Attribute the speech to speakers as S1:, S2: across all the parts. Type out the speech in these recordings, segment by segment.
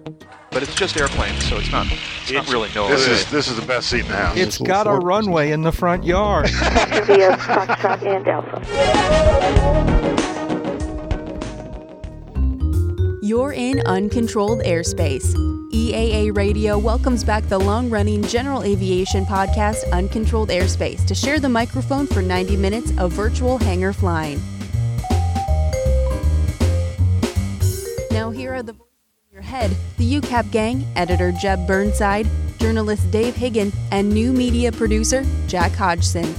S1: clear. But it's just airplanes, so it's not. It's, not really no.
S2: This is this is the best seat in the house.
S3: It's got a runway in the front yard.
S4: Via Foxtrot and Alpha.
S5: You're in uncontrolled airspace. EAA Radio welcomes back the long running general aviation podcast Uncontrolled Airspace to share the microphone for 90 minutes of virtual hangar flying. Now, here are the voices in your head the UCAP gang, editor Jeb Burnside, journalist Dave Higdon, and new media producer Jack Hodgson.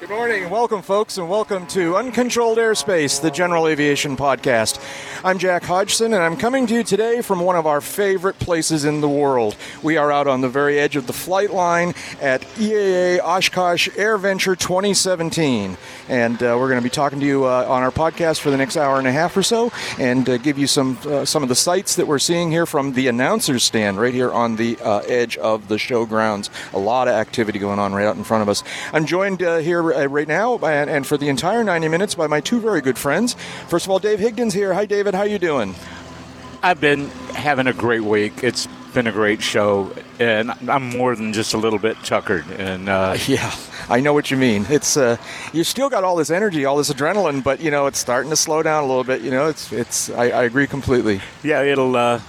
S3: Good morning, welcome, folks, and welcome to Uncontrolled Airspace, the general aviation podcast. I'm Jack Hodgson, and I'm coming to you today from one of our favorite places in the world. We are out on the very edge of the flight line at EAA Oshkosh AirVenture 2017, and uh, we're going to be talking to you uh, on our podcast for the next hour and a half or so, and uh, give you some uh, some of the sights that we're seeing here from the announcers stand right here on the uh, edge of the show grounds. A lot of activity going on right out in front of us. I'm joined uh, here right now, by, and for the entire 90 minutes, by my two very good friends. First of all, Dave Higdon's here. Hi, David. How you doing?
S6: I've been having a great week. It's been a great show, and I'm more than just a little bit tuckered. And uh,
S3: Yeah, I know what you mean. It's uh, you still got all this energy, all this adrenaline, but you know it's starting to slow down a little bit. You know, it's it's. I, I agree completely.
S6: yeah, it'll uh,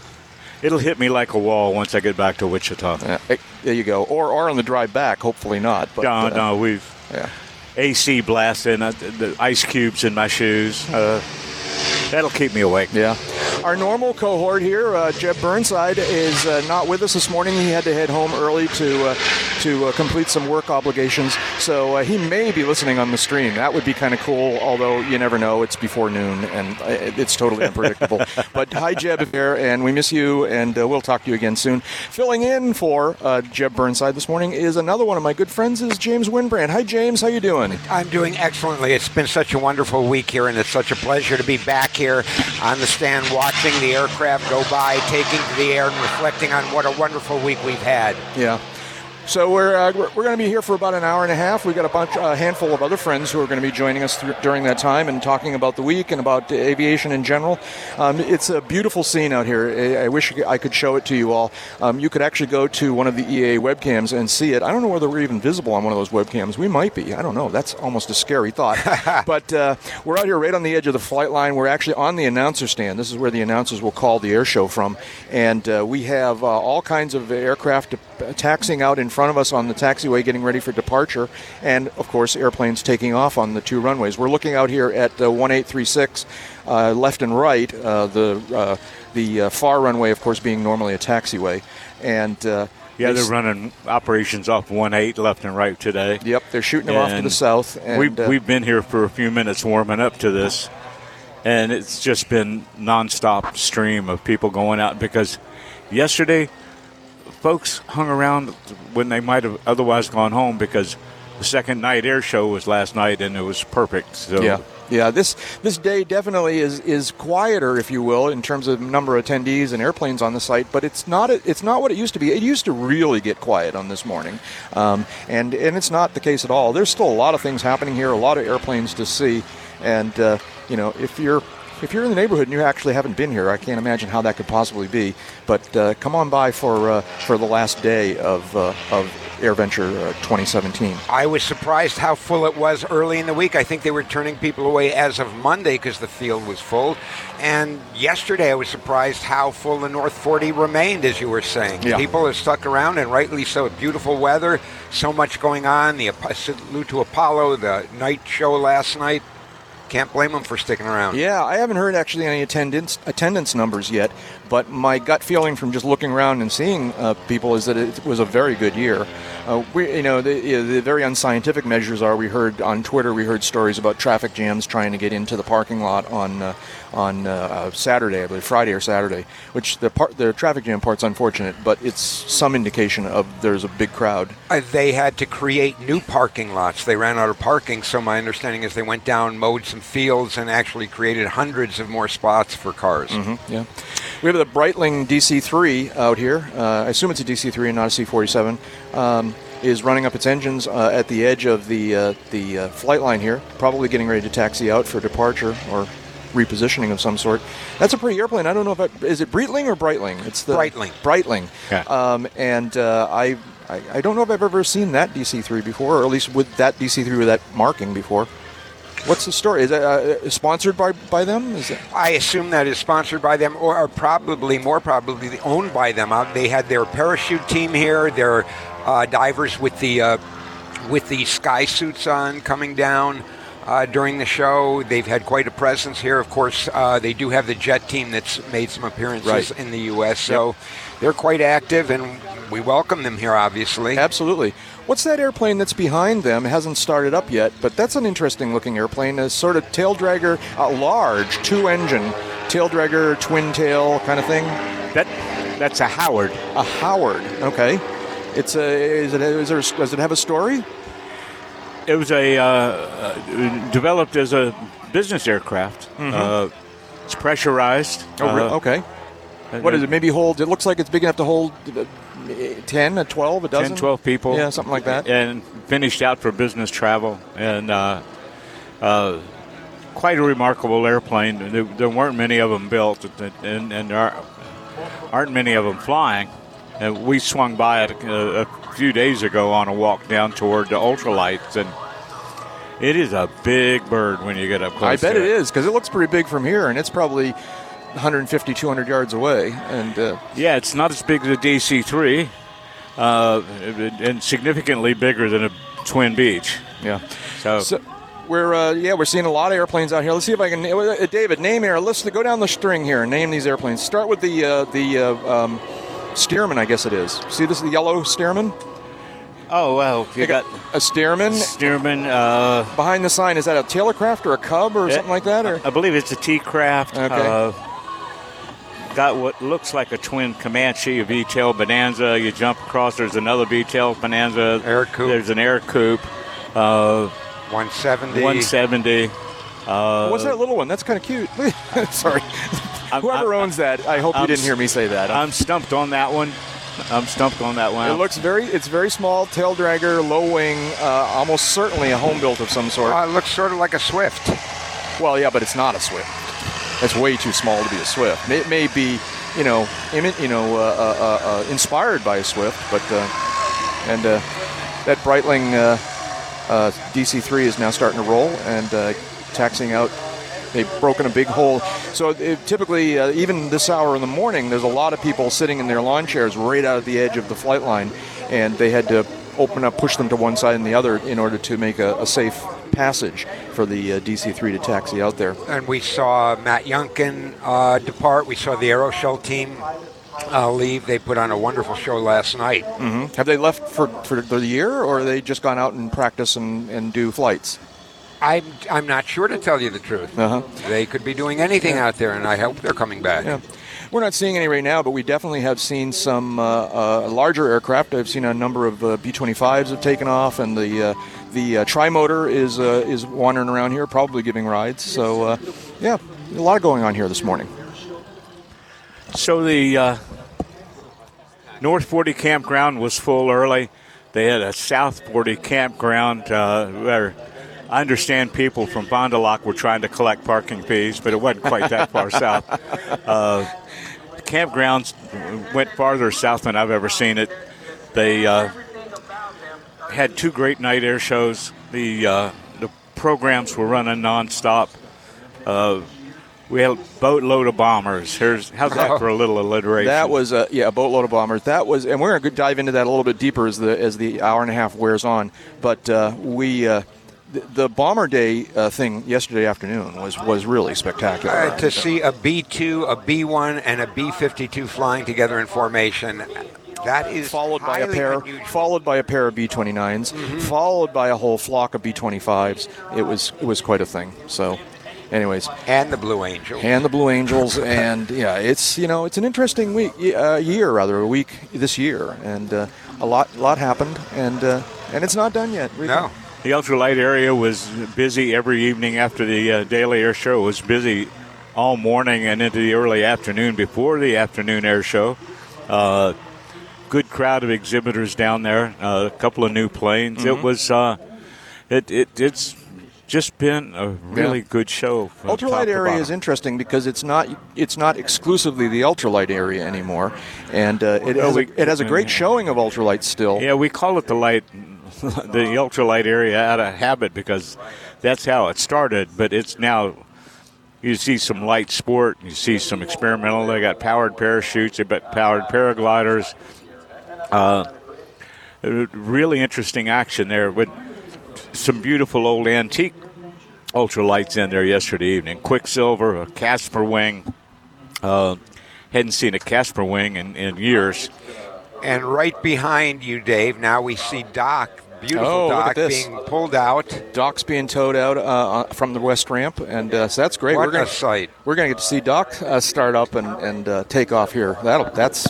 S6: it'll hit me like a wall once I get back to Wichita.
S3: Uh, eh, there you go. Or or on the drive back. Hopefully not. But,
S6: no,
S3: uh,
S6: no, we've
S3: Yeah.
S6: AC blasting, uh, the, the ice cubes in my shoes. That'll keep me awake.
S3: Yeah. Our normal cohort here, uh, Jeb Burnside, is uh, not with us this morning. He had to head home early to uh, to uh, complete some work obligations, so uh, he may be listening on the stream. That would be kind of cool, although you never know. It's before noon, and uh, it's totally unpredictable. but hi, Jeb, here, and we miss you, and uh, we'll talk to you again soon. Filling in for uh, Jeb Burnside this morning is another one of my good friends, is James Wynbrandt. Hi, James. How you doing?
S7: I'm doing excellently. It's been such a wonderful week here, and it's such a pleasure to be back here on the stand watching the aircraft go by, taking to the air, and reflecting on what a wonderful week we've had.
S3: Yeah. So we're, uh, we're, we're going to be here for about an hour and a half. We've got a bunch, a handful of other friends who are going to be joining us thr during that time and talking about the week and about aviation in general. Um, it's a beautiful scene out here. I, I wish I could show it to you all. Um, you could actually go to one of the EA webcams and see it. I don't know whether we're even visible on one of those webcams. We might be. I don't know. That's almost a scary thought. but uh, we're out here right on the edge of the flight line. We're actually on the announcer stand. This is where the announcers will call the air show from. And uh, we have uh, all kinds of aircraft taxiing out in front of us on the taxiway getting ready for departure and of course airplanes taking off on the two runways we're looking out here at uh, 1836 uh, left and right uh, the uh, the uh, far runway of course being normally a taxiway and uh,
S6: Yeah,
S3: they
S6: they're running operations off one eight left and right today.
S3: yep they're shooting them off to the south and
S6: we've,
S3: uh,
S6: we've been here for a few minutes warming up to this, and it's just been nonstop stream of people going out because yesterday folks hung around when they might have otherwise gone home because the second night air show was last night and it was perfect. So
S3: Yeah, yeah. This this day definitely is is quieter, if you will, in terms of number of attendees and airplanes on the site. But it's not it's not what it used to be. It used to really get quiet on this morning, um, and and it's not the case at all. There's still a lot of things happening here, a lot of airplanes to see, and uh, you know if you're if you're in the neighborhood and you actually haven't been here, I can't imagine how that could possibly be. But uh, come on by for uh, for the last day of uh, of AirVenture uh, 2017.
S7: I was surprised how full it was early in the week. I think they were turning people away as of Monday because the field was full. And yesterday I was surprised how full the North 40 remained, as you were saying.
S3: Yeah.
S7: People have stuck around, and rightly so. Beautiful weather, so much going on. The salute to Apollo, the night show last night. Can't blame them for sticking around.
S3: Yeah, I haven't heard actually any attendance attendance numbers yet, but my gut feeling from just looking around and seeing uh, people is that it was a very good year. Uh, we, you know, the, the very unscientific measures are. We heard on Twitter, we heard stories about traffic jams trying to get into the parking lot on uh, on uh, uh, Saturday, I believe Friday or Saturday. Which the part, the traffic jam part's unfortunate, but it's some indication of there's a big crowd.
S7: Uh, they had to create new parking lots. They ran out of parking, so my understanding is they went down, mowed some fields, and actually created hundreds of more spots for cars.
S3: Yeah, we have the Breitling DC3 out here. Uh, I assume it's a DC3 and not a C47. Um, is running up its engines uh, at the edge of the uh, the uh, flight line here, probably getting ready to taxi out for departure or repositioning of some sort. That's a pretty airplane. I don't know if it, is it Breitling or Breitling. It's the
S7: Breitling.
S3: Breitling.
S6: Yeah.
S3: Um, and uh, I, I I don't know if I've ever seen that DC3 before, or at least with that DC3 with that marking before. What's the story? Is it uh, sponsored by by them? Is it?
S7: I assume that is sponsored by them, or, or probably more probably owned by them. Uh, they had their parachute team here, their uh, divers with the uh, with the sky suits on coming down uh, during the show. They've had quite a presence here. Of course, uh, they do have the jet team that's made some appearances
S3: Right.
S7: in the U.S. So they're quite active, and we welcome them here. Obviously,
S3: Absolutely. What's that airplane that's behind them? It hasn't started up yet, but that's an interesting looking airplane. A sort of tail dragger, a large two engine tail dragger, twin tail kind of thing.
S6: That that's a Howard.
S3: A Howard. Okay. It's a. Is it? Is there? Does it have a story?
S6: It was a uh, uh, developed as a business aircraft. Uh, it's pressurized.
S3: Mm-hmm. Oh,
S6: Uh,
S3: okay. What is it? Maybe hold. It looks like it's big enough to hold uh, ten, a twelve, a dozen,
S6: 10, 12 people.
S3: Yeah, something like that.
S6: And finished out for business travel. And uh, uh, quite a remarkable airplane. There, there weren't many of them built, and, and there are, aren't many of them flying. And we swung by it a, a few days ago on a walk down toward the ultralights, and it is a big bird when you get up close.
S3: I bet
S6: to
S3: it is because it looks pretty big from here, and it's probably 150, 200 yards away. And uh,
S6: Yeah, it's not as big as a DC-3, uh, and significantly bigger than a Twin Beech.
S3: yeah.
S6: So,
S3: So we're uh, yeah we're seeing a lot of airplanes out here. Let's see if I can. Uh, David, name air. Let's go down the string here and name these airplanes. Start with the uh, the uh, um, Stearman, I guess it is. See this is the yellow Stearman?
S6: oh well, you got
S3: a Stearman.
S6: Stearman. Uh,
S3: Behind the sign, is that a Taylorcraft or a Cub or something like that? Or
S6: I believe it's a T-craft.
S3: Okay.
S6: Uh, got what looks like a twin Comanche, a V-tail Bonanza. You jump across, there's another V-tail Bonanza.
S7: Ercoupe.
S6: There's an Ercoupe. Uh,
S7: 170.
S6: 170. Uh,
S3: what's that little one? That's kind of cute. Sorry,
S6: I'm-
S3: whoever
S6: I'm-
S3: owns that, I hope you
S6: I'm
S3: didn't hear me say that.
S6: I'm stumped on that one. I'm stumped on that one.
S3: it looks very. It's very small, tail dragger, low wing, uh, almost certainly a home built of some sort.
S7: Uh, it looks sort of like a Swift.
S3: Well, yeah, but it's not a Swift. It's way too small to be a Swift. It may be, you know, imi- you know, uh, uh, uh, inspired by a Swift, but uh, and uh, that Breitling uh, uh, DC3 is now starting to roll and uh, taxiing out. They've broken a big hole. So it, typically, uh, even this hour in the morning, there's a lot of people sitting in their lawn chairs right out of the edge of the flight line, and they had to open up, push them to one side and the other in order to make a, a safe passage for the uh, DC3 to taxi out there.
S7: And we saw Matt Younkin uh, depart. We saw the Aeroshell team uh, leave. They put on a wonderful show last night.
S3: Have they left for, for the year, or they just gone out and practice and, and do flights?
S7: I'm, I'm not sure to tell you the truth.
S3: Uh-huh.
S7: They could be doing anything out there, and I hope they're coming back.
S3: Yeah. We're not seeing any right now, but we definitely have seen some uh, uh, larger aircraft. I've seen a number of uh, B-25s have taken off, and the uh, the uh, trimotor is uh, is wandering around here, probably giving rides. So, uh, yeah, a lot going on here this morning.
S6: So the uh, North 40 campground was full early. They had a South 40 campground uh, where I understand people from Fond du Lac were trying to collect parking fees, but it wasn't quite that far south. Uh, campgrounds went farther south than I've ever seen it. They uh, had two great night air shows. The uh, the programs were running nonstop. Uh, we had a boatload of bombers. Here's how's that for a little alliteration?
S3: That was a yeah a boatload of bombers. That was, and we're going to dive into that a little bit deeper as the as the hour and a half wears on. But uh, we. Uh, the, the bomber day uh, thing yesterday afternoon was, was really spectacular.
S7: Uh, to see a B2, a B1, and a B52 flying together in formation, that is
S3: followed by a pair,
S7: unusual.
S3: followed by a pair of B29s, followed by a whole flock of B25s. It was it was quite a thing. So, anyways,
S7: and the Blue angels
S3: and the Blue Angels, and yeah, it's you know it's an interesting week, uh, year rather, a week this year, and uh, a lot lot happened, and uh, and it's not done yet. We-
S7: no.
S6: The ultralight area was busy every evening after the uh, daily air show. It was busy all morning and into the early afternoon before the afternoon air show. Good crowd of exhibitors down there. Uh, a couple of new planes. It was. Uh, it, it it's just been a really
S3: Yeah.
S6: good show.
S3: Ultralight area is interesting because it's not it's not exclusively the ultralight area anymore, and uh, it,
S6: Well,
S3: has
S6: we-
S3: a, it has a great showing of ultralight still.
S6: Yeah, we call it the light, the ultralight area out of habit because that's how it started. But it's now you see some light sport, you see some experimental. They got powered parachutes, they got powered paragliders. Uh, really interesting action there with some beautiful old antique ultralights in there yesterday evening. Quicksilver, a Casper wing. Uh, hadn't seen a Casper wing in, in years.
S7: And right behind you, Dave, now we see Doc, beautiful
S3: Oh, look at
S7: Doc, being pulled out.
S3: Doc's being towed out uh, uh, from the west ramp, and uh, so that's great.
S7: What
S3: we're gonna
S7: sight.
S3: we're gonna get to see Doc uh, start up and and uh, take off here. That'll that's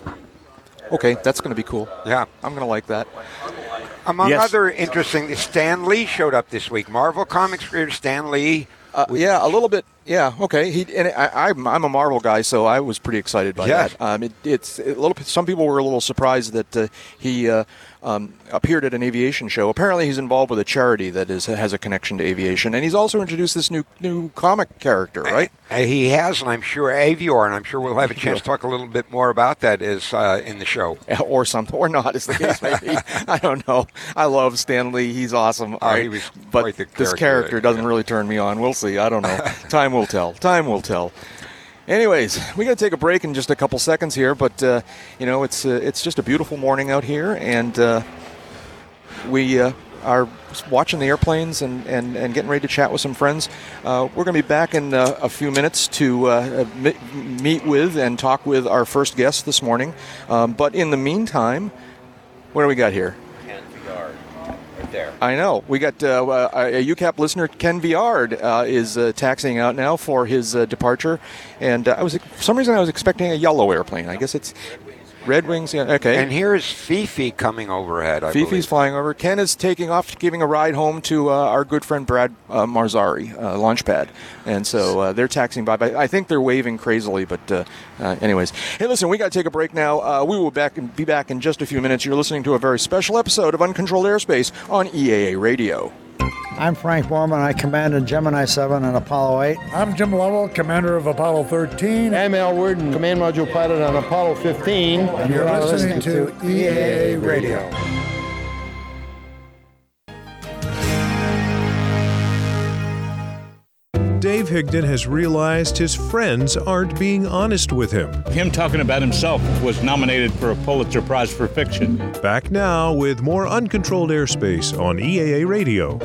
S3: okay. That's gonna be cool.
S7: Yeah.
S3: I'm gonna like that.
S7: Among
S6: Yes.
S7: other interesting, Stan Lee showed up this week. Marvel Comics creator Stan Lee.
S3: Uh, yeah, a little bit. Yeah, okay. He and I, I'm I'm a Marvel guy, so I was pretty excited by
S7: Yeah.
S3: that. Um, it, it's a little. Some people were a little surprised that uh, he uh, um, appeared at an aviation show. Apparently, he's involved with a charity that is has a connection to aviation, and he's also introduced this new new comic character, right?
S7: He has, and I'm sure Avior, and I'm sure we'll have a chance to talk a little bit more about that is uh, in the show.
S3: or something, or not, as the case may be. I don't know. I love Stan Lee. He's awesome.
S7: Oh, he was
S3: but this
S7: character,
S3: character doesn't
S7: yeah.
S3: really turn me on. We'll see. I don't know. Time will tell. Time will tell. Anyways, we got to take a break in just a couple seconds here, but uh, you know it's uh, it's just a beautiful morning out here, and uh, we uh, are watching the airplanes and, and, and getting ready to chat with some friends. Uh, we're going to be back in uh, a few minutes to meet with and talk with our first guest this morning. Um, but in the meantime, what do we got here? I know. We got uh, uh, a UCAP listener, Ken Viard, uh, is uh, taxiing out now for his uh, departure, and uh, I was for some reason I was expecting a yellow airplane. I guess it's Red Wings. Yeah, okay.
S7: And here's Fifi coming overhead. I
S3: Fifi's
S7: believe.
S3: flying over. Ken is taking off, giving a ride home to uh, our good friend Brad uh, Marzari, uh, Launchpad. And so uh, they're taxiing by. I think they're waving crazily, but uh, uh, anyways. Hey, listen, we got to take a break now. Uh, we will back be back in just a few minutes. You're listening to a very special episode of Uncontrolled Airspace on EAA Radio.
S2: I'm Frank Borman. I commanded Gemini 7 and Apollo 8.
S8: I'm Jim Lovell, commander of Apollo 13.
S9: I'm Al Worden, command module pilot on Apollo 15.
S8: And you're listening to EAA Radio.
S10: Dave Higdon has realized his friends aren't being honest with him.
S6: Him talking about himself was nominated for a Pulitzer Prize for fiction.
S10: Back now with more uncontrolled airspace on EAA Radio.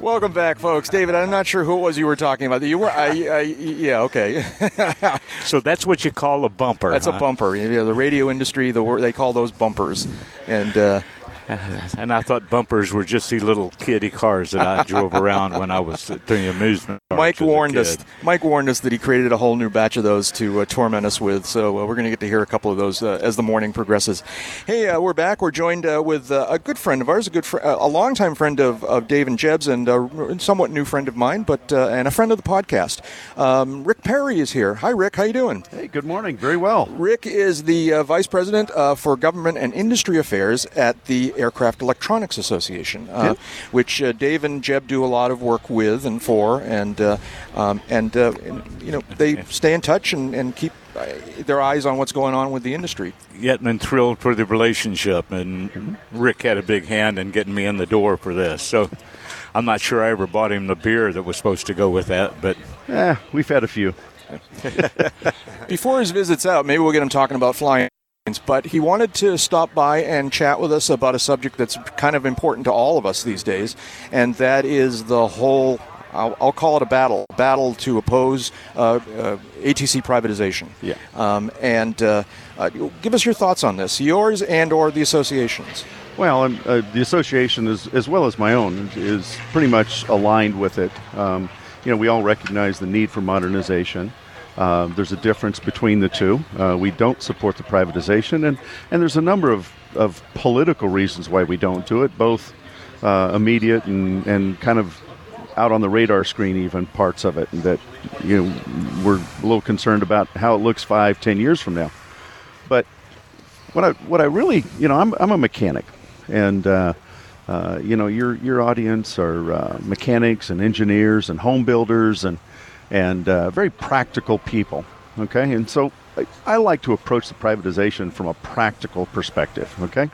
S3: Welcome back, folks. David, I'm not sure who it was you were talking about. You were, I, I, yeah, okay.
S6: So that's what you call a bumper.
S3: That's a bumper. You know, the radio industry, the they call those bumpers, and. Uh,
S6: And I thought bumpers were just these little kiddie cars that I drove around when I was doing amusement.
S3: Mike warned us. Mike warned us that he created a whole new batch of those to uh, torment us with. So uh, we're going to get to hear a couple of those uh, as the morning progresses. Hey, uh, we're back. We're joined uh, with uh, a good friend of ours, a good, fr- uh, a longtime friend of, of Dave and Jeb's, and a somewhat new friend of mine, but uh, and a friend of the podcast. Um, Rick Perry is here. Hi, Rick. How you doing?
S11: Hey, good morning. Very well.
S3: Rick is the uh, vice president uh, for government and industry affairs at the Aircraft Electronics Association, uh,
S11: Yep.
S3: which uh, Dave and Jeb do a lot of work with and for, and uh, um, and, uh, and, you know they stay in touch and, and keep uh, their eyes on what's going on with the industry.
S6: Yet been thrilled for the relationship, and Rick had a big hand in getting me in the door for this. So I'm not sure I ever bought him the beer that was supposed to go with that, but
S11: Eh, we've had a few.
S3: Before his visit's out, maybe we'll get him talking about flying. But he wanted to stop by and chat with us about a subject that's kind of important to all of us these days, and that is the whole. I'll, I'll call it a battle, battle to oppose uh, uh, ATC privatization.
S11: Yeah.
S3: Um, and uh, uh, give us your thoughts on this, yours and or the associations.
S11: Well, um, uh, the association, is, as well as my own, is pretty much aligned with it. Um, you know, we all recognize the need for modernization. Uh, there's a difference between the two. Uh, we don't support the privatization, and, and there's a number of, of political reasons why we don't do it, both uh, immediate and, and kind of out on the radar screen, even parts of it, that you know we're a little concerned about how it looks five, ten years from now. But what I what I really you know I'm I'm a mechanic, and uh, uh, you know, your your audience are uh, mechanics and engineers and home builders and and uh, very practical people. Okay, and so I, I like to approach the privatization from a practical perspective. Okay,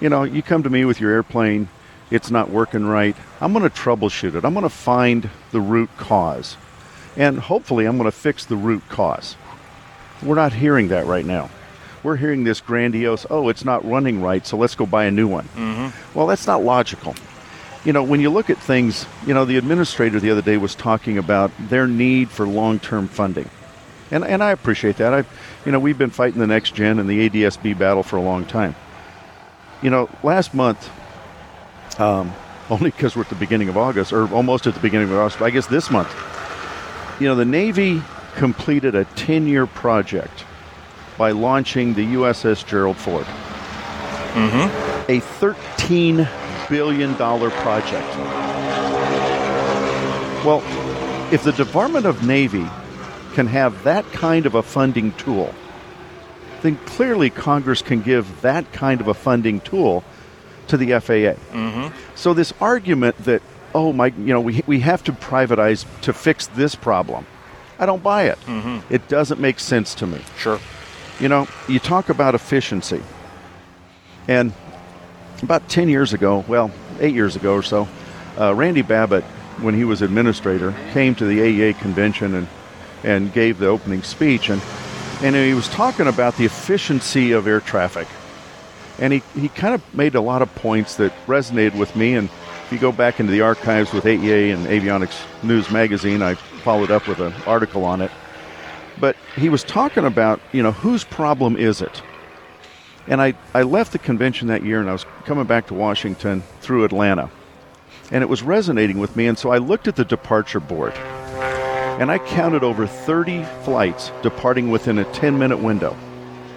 S11: you know, you come to me with your airplane, it's not working right. I'm going to troubleshoot it. I'm going to find the root cause, and hopefully, I'm going to fix the root cause. We're not hearing that right now we're hearing this grandiose, oh, it's not running right, so let's go buy a new one.
S3: Mm-hmm.
S11: Well, that's not logical. You know, when you look at things, you know, the administrator the other day was talking about their need for long term funding. And, and I appreciate that. I, you know, we've been fighting the next gen and the ADSB battle for a long time. You know, last month, um, only because we're at the beginning of August, or almost at the beginning of August, I guess this month, you know, the Navy completed a 10 year project by launching the USS Gerald Ford.
S3: Mm-hmm.
S11: A $13 billion project. Well, if the Department of Navy can have that kind of a funding tool, then clearly Congress can give that kind of a funding tool to the FAA.
S3: Mm-hmm.
S11: So this argument that oh my, you know, we we have to privatize to fix this problem, I don't buy it.
S3: Mm-hmm.
S11: It doesn't make sense to me.
S3: Sure.
S11: You know, you talk about efficiency. And about 10 years ago, well, eight years ago or so, uh, Randy Babbitt, when he was administrator, came to the AEA convention and, and gave the opening speech. And, and he was talking about the efficiency of air traffic. And he, he kind of made a lot of points that resonated with me. And if you go back into the archives with AEA and Avionics News Magazine, I followed up with an article on it. But he was talking about, you know, whose problem is it? And I, I left the convention that year and I was coming back to Washington through Atlanta. And it was resonating with me. And so I looked at the departure board and I counted over 30 flights departing within a 10 minute window.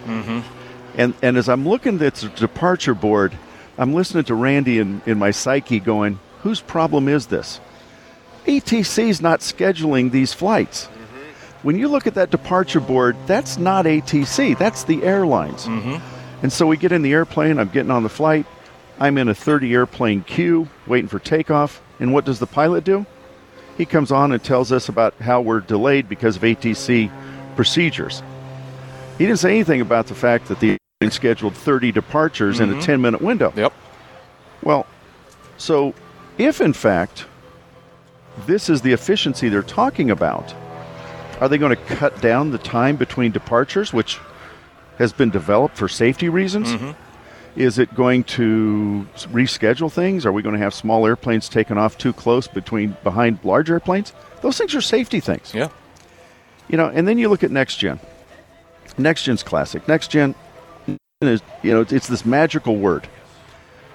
S3: Mm-hmm.
S11: And, and as I'm looking at the departure board, I'm listening to Randy in, in my psyche going, whose problem is this? ATC's not scheduling these flights. When you look at that departure board, that's not ATC, that's the airlines.
S3: Mm-hmm.
S11: And so we get in the airplane, I'm getting on the flight, I'm in a 30 airplane queue waiting for takeoff. And what does the pilot do? He comes on and tells us about how we're delayed because of ATC procedures. He didn't say anything about the fact that the airplane scheduled 30 departures in a
S3: Mhm.
S11: 10 minute window.
S3: Yep.
S11: Well, so if in fact this is the efficiency they're talking about, are they going to cut down the time between departures, which has been developed for safety reasons?
S3: Mhm.
S11: Is it going to reschedule things? Are we going to have small airplanes taken off too close between behind large airplanes? Those things are safety things.
S3: Yeah.
S11: You know, and then you look at next gen. Next gen's classic. Next gen is you know it's, it's this magical word,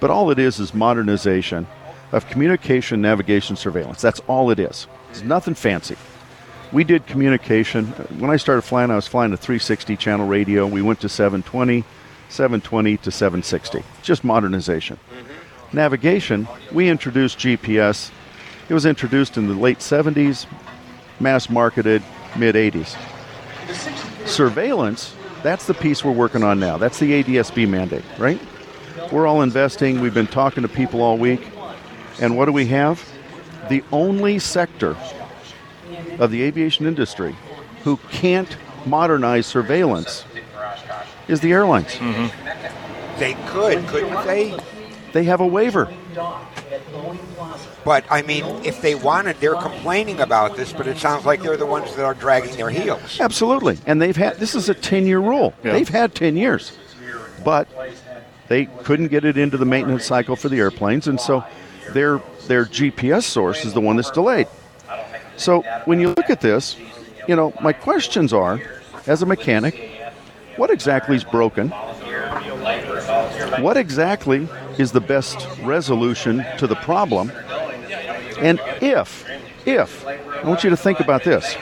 S11: but all it is is modernization of communication, navigation, surveillance. That's all it is. It's nothing fancy. We did communication. When I started flying, I was flying a 360 channel radio. We went to 720, 720 to 760. Just modernization. Mm-hmm. Navigation, we introduced GPS. It was introduced in the late 70s, mass marketed mid 80s. Surveillance, that's the piece we're working on now. That's the ADSB mandate, right? We're all investing. We've been talking to people all week. And what do we have? The only sector of the aviation industry who can't modernize surveillance is the airlines. Mm-hmm.
S7: They could, couldn't they?
S11: They have a waiver.
S7: But I mean, if they wanted, they're complaining about this, but it sounds like they're the ones that are dragging their heels.
S11: Absolutely. And they've had this is a 10-year rule.
S7: Yeah.
S11: They've had 10 years. But they couldn't get it into the maintenance cycle for the airplanes and so their their GPS source is the one that's delayed. So when you look at this, you know, my questions are as a mechanic, what exactly is broken? What exactly is the best resolution to the problem? And if, if, I want you to think about this,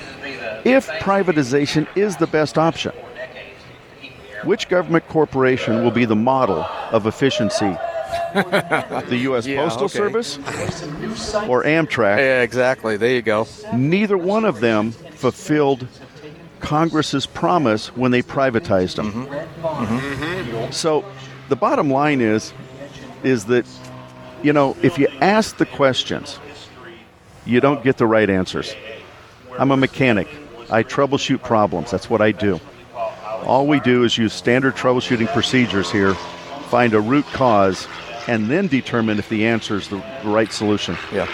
S11: if privatization is the best option, which government corporation will be the model of efficiency? the U.S.
S3: Yeah,
S11: Postal
S3: okay.
S11: Service or Amtrak?
S3: Yeah, exactly. There you go.
S11: Neither one of them fulfilled Congress's promise when they privatized them.
S3: Mm-hmm.
S11: So the bottom line is is that you know, if you ask the questions, you don't get the right answers. I'm a mechanic. I troubleshoot problems. That's what I do. All we do is use standard troubleshooting procedures here, find a root cause, and then determine if the answer is the right solution.
S3: Yeah.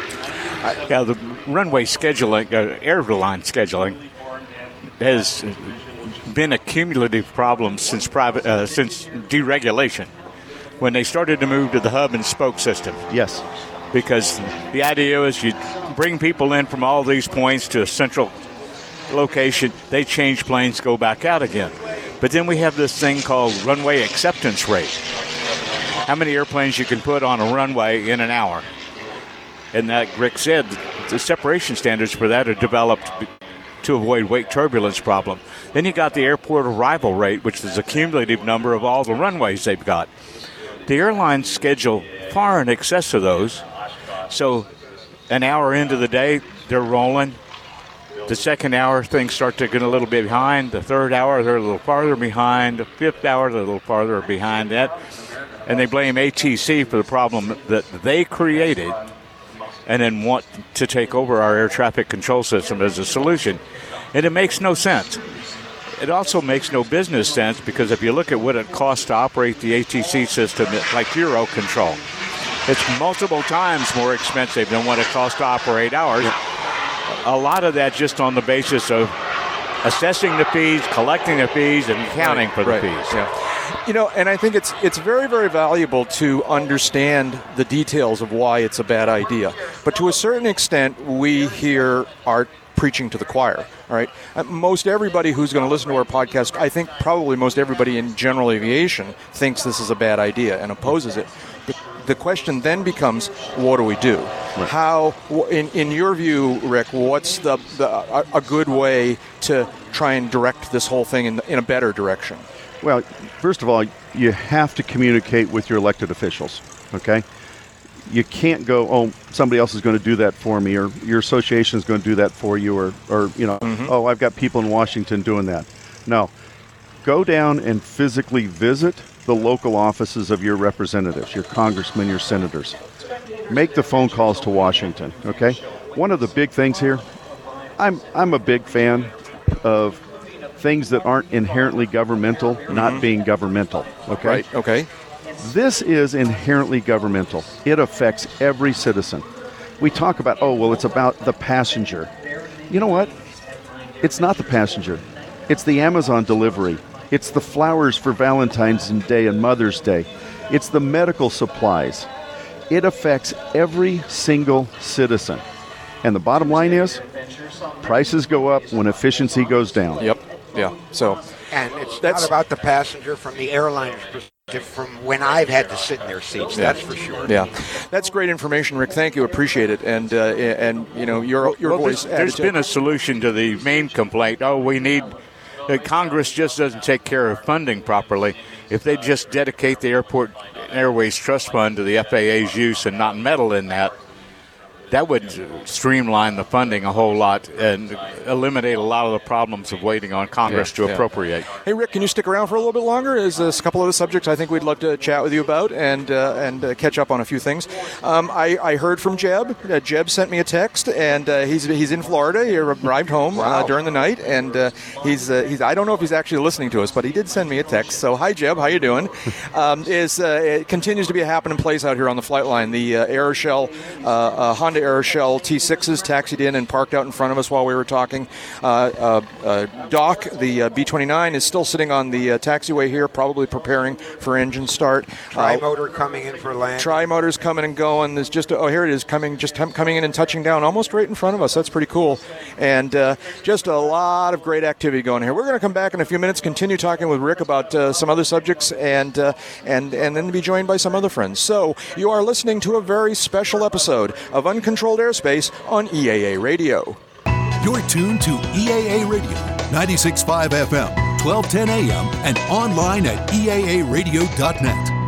S6: Yeah, the runway scheduling, uh, airline scheduling, has been a cumulative problem since private uh, since deregulation, when they started to move to the hub and spoke system.
S11: Yes,
S6: because the idea is you bring people in from all these points to a central location. They change planes, go back out again. But then we have this thing called runway acceptance rate. How many airplanes you can put on a runway in an hour? And that Rick said the separation standards for that are developed to avoid wake turbulence problem. Then you got the airport arrival rate, which is a cumulative number of all the runways they've got. The airlines schedule far in excess of those. So an hour into the day, they're rolling. The second hour, things start to get a little bit behind. The third hour, they're a little farther behind. The fifth hour, they're a little farther behind that. And they blame ATC for the problem that they created and then want to take over our air traffic control system as a solution. And it makes no sense. It also makes no business sense because if you look at what it costs to operate the ATC system, like Eurocontrol, it's multiple times more expensive than what it costs to operate ours. A lot of that just on the basis of assessing the fees, collecting the fees, and accounting
S3: right,
S6: for the
S3: right,
S6: fees.
S3: Yeah. You know, and I think it's it's very very valuable to understand the details of why it's a bad idea. But to a certain extent, we here are preaching to the choir. All right, uh, most everybody who's going to listen to our podcast, I think probably most everybody in general aviation thinks this is a bad idea and opposes it. The, question then becomes, what do we do? How, in, in your view, Rick, what's the, the a, a good way to try and direct this whole thing in, in a better direction?
S11: Well, first of all, you have to communicate with your elected officials, okay? You can't go, oh, somebody else is going to do that for me, or your association is going to do that for you, or, or you know, mm-hmm. oh, I've got people in Washington doing that. No. Go down and physically visit the local offices of your representatives, your congressmen, your senators. Make the phone calls to Washington, okay? One of the big things here, I'm, I'm a big fan of things that aren't inherently governmental not mm-hmm. being governmental. Okay.
S3: Right. Okay.
S11: This is inherently governmental. It affects every citizen. We talk about, oh, well, it's about the passenger. You know what? It's not the passenger. It's the Amazon delivery. It's the flowers for Valentine's Day and Mother's Day. It's the medical supplies. It affects every single citizen. And the bottom line is prices go up when efficiency goes down.
S3: Yep. Yeah. So
S7: And it's
S3: That's-
S7: not about the passenger from the airline's perspective from when I've had to sit in their seats, that's for sure.
S3: Yeah, that's great information, Rick. Thank you, appreciate it. And uh, and you know your your
S6: Well,
S3: voice.
S6: there's, there's
S3: added to-
S6: been a solution to the main complaint. Oh, we need. Uh, Congress just doesn't take care of funding properly. If they just dedicate the Airport Airways Trust Fund to the FAA's use and not meddle in that, that would streamline the funding a whole lot and eliminate a lot of the problems of waiting on Congress
S3: Yeah,
S6: to
S3: yeah.
S6: appropriate.
S3: Hey, Rick, can you stick around for a little bit longer? There's a couple of the subjects I think we'd love to chat with you about and uh, and uh, catch up on a few things. Um, I, I heard from Jeb. Uh, Jeb sent me a text, and uh, he's he's in Florida. He arrived home uh, during the night, and uh, he's uh, he's I don't know if he's actually listening to us, but he did send me a text. So hi, Jeb, how you doing? um, is uh, it continues to be a happening place out here on the flight line. The uh, Aeroshell uh, Honda T6s taxied in and parked out in front of us while we were talking. Uh, uh, uh, Doc, the uh, B29, is still sitting on the uh, taxiway here, probably preparing for engine start.
S7: Tri motor coming in for land.
S3: Tri motors coming and going. There's just oh here it is coming just com- coming in and touching down almost right in front of us. That's pretty cool, and uh, just a lot of great activity going here. We're going to come back in a few minutes, continue talking with Rick about uh, some other subjects, and uh, and and then be joined by some other friends. So you are listening to a very special episode of Uncontrolled Airspace on EAA Radio.
S12: You're tuned to EAA Radio, 96.5 FM, 1210 AM, and online at eaaradio.net.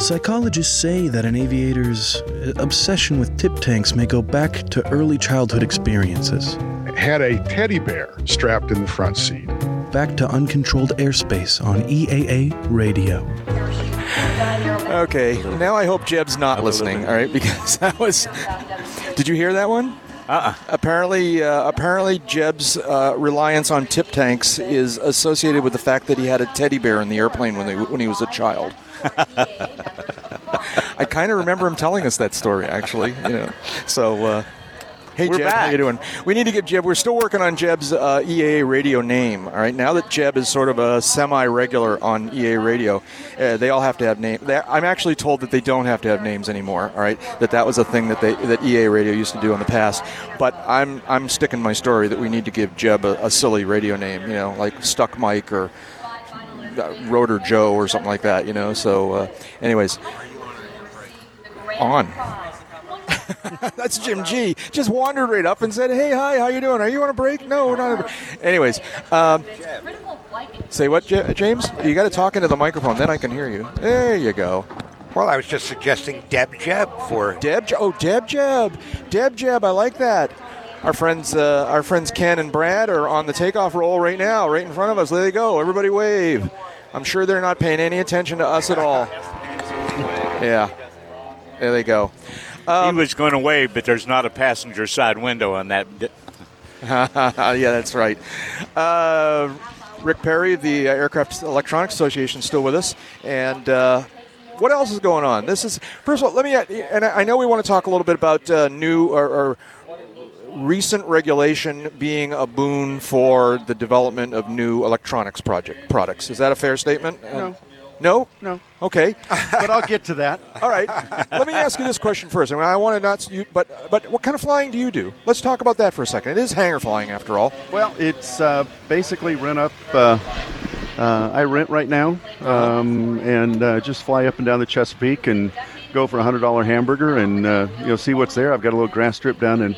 S13: Psychologists say that an aviator's uh, obsession with tip tanks may go back to early childhood experiences.
S14: Had a teddy bear strapped in the front seat.
S13: Back to uncontrolled airspace on EAA Radio.
S3: Okay, now I hope Jeb's not listening. All right, because that was. Did you hear that one?
S6: Uh-uh.
S3: Apparently, uh, apparently, Jeb's uh, reliance on tip tanks is associated with the fact that he had a teddy bear in the airplane when, they, when he was a child. I kind of remember him telling us that story, actually. You know, so. Uh, Hey
S6: We're
S3: Jeb, how you doing? We need to give Jeb. We're still working on Jeb's uh, EAA radio name. All right, now that Jeb is sort of a semi-regular on EAA radio, uh, they all have to have name. They, I'm actually told that they don't have to have names anymore. All right, that that was a thing that they that EAA radio used to do in the past. But I'm I'm sticking my story that we need to give Jeb a, a silly radio name. You know, like Stuck Mike or uh, Rotor Joe or something like that. You know. So, uh, anyways, on. That's Jim G. Just wandered right up and said, "Hey, hi, how you doing? Are you on a break? No, we're not." On a break. Anyways, um, say what, J- James? You got to talk into the microphone, then I can hear you. There you go.
S7: Well, I was just suggesting Deb Jeb for
S3: Deb. Oh, Deb Jeb. Deb Jeb. I like that. Our friends, uh, our friends Ken and Brad are on the takeoff roll right now, right in front of us. There they go. Everybody wave. I'm sure they're not paying any attention to us at all. Yeah. There they go.
S6: He was going away, but there's not a passenger side window on that.
S3: yeah, that's right. Uh, Rick Perry, the uh, Aircraft Electronics Association, is still with us. And uh, what else is going on? This is first of all. Let me, and I I know we want to talk a little bit about uh, new or, or recent regulation being a boon for the development of new electronics project products. Is that a fair statement?
S11: No.
S3: No?
S11: No.
S3: Okay.
S11: but I'll get to that.
S3: All right. Let me ask you this question first. I mean, I want to not, you, but but what kind of flying do you do? Let's talk about that for a second. It is hangar flying, after all.
S11: Well, it's uh, basically rent up. Uh, uh, I rent right now, um, and uh, just fly up and down the Chesapeake and go for a hundred dollar hamburger and uh, you know see what's there. I've got a little grass strip down in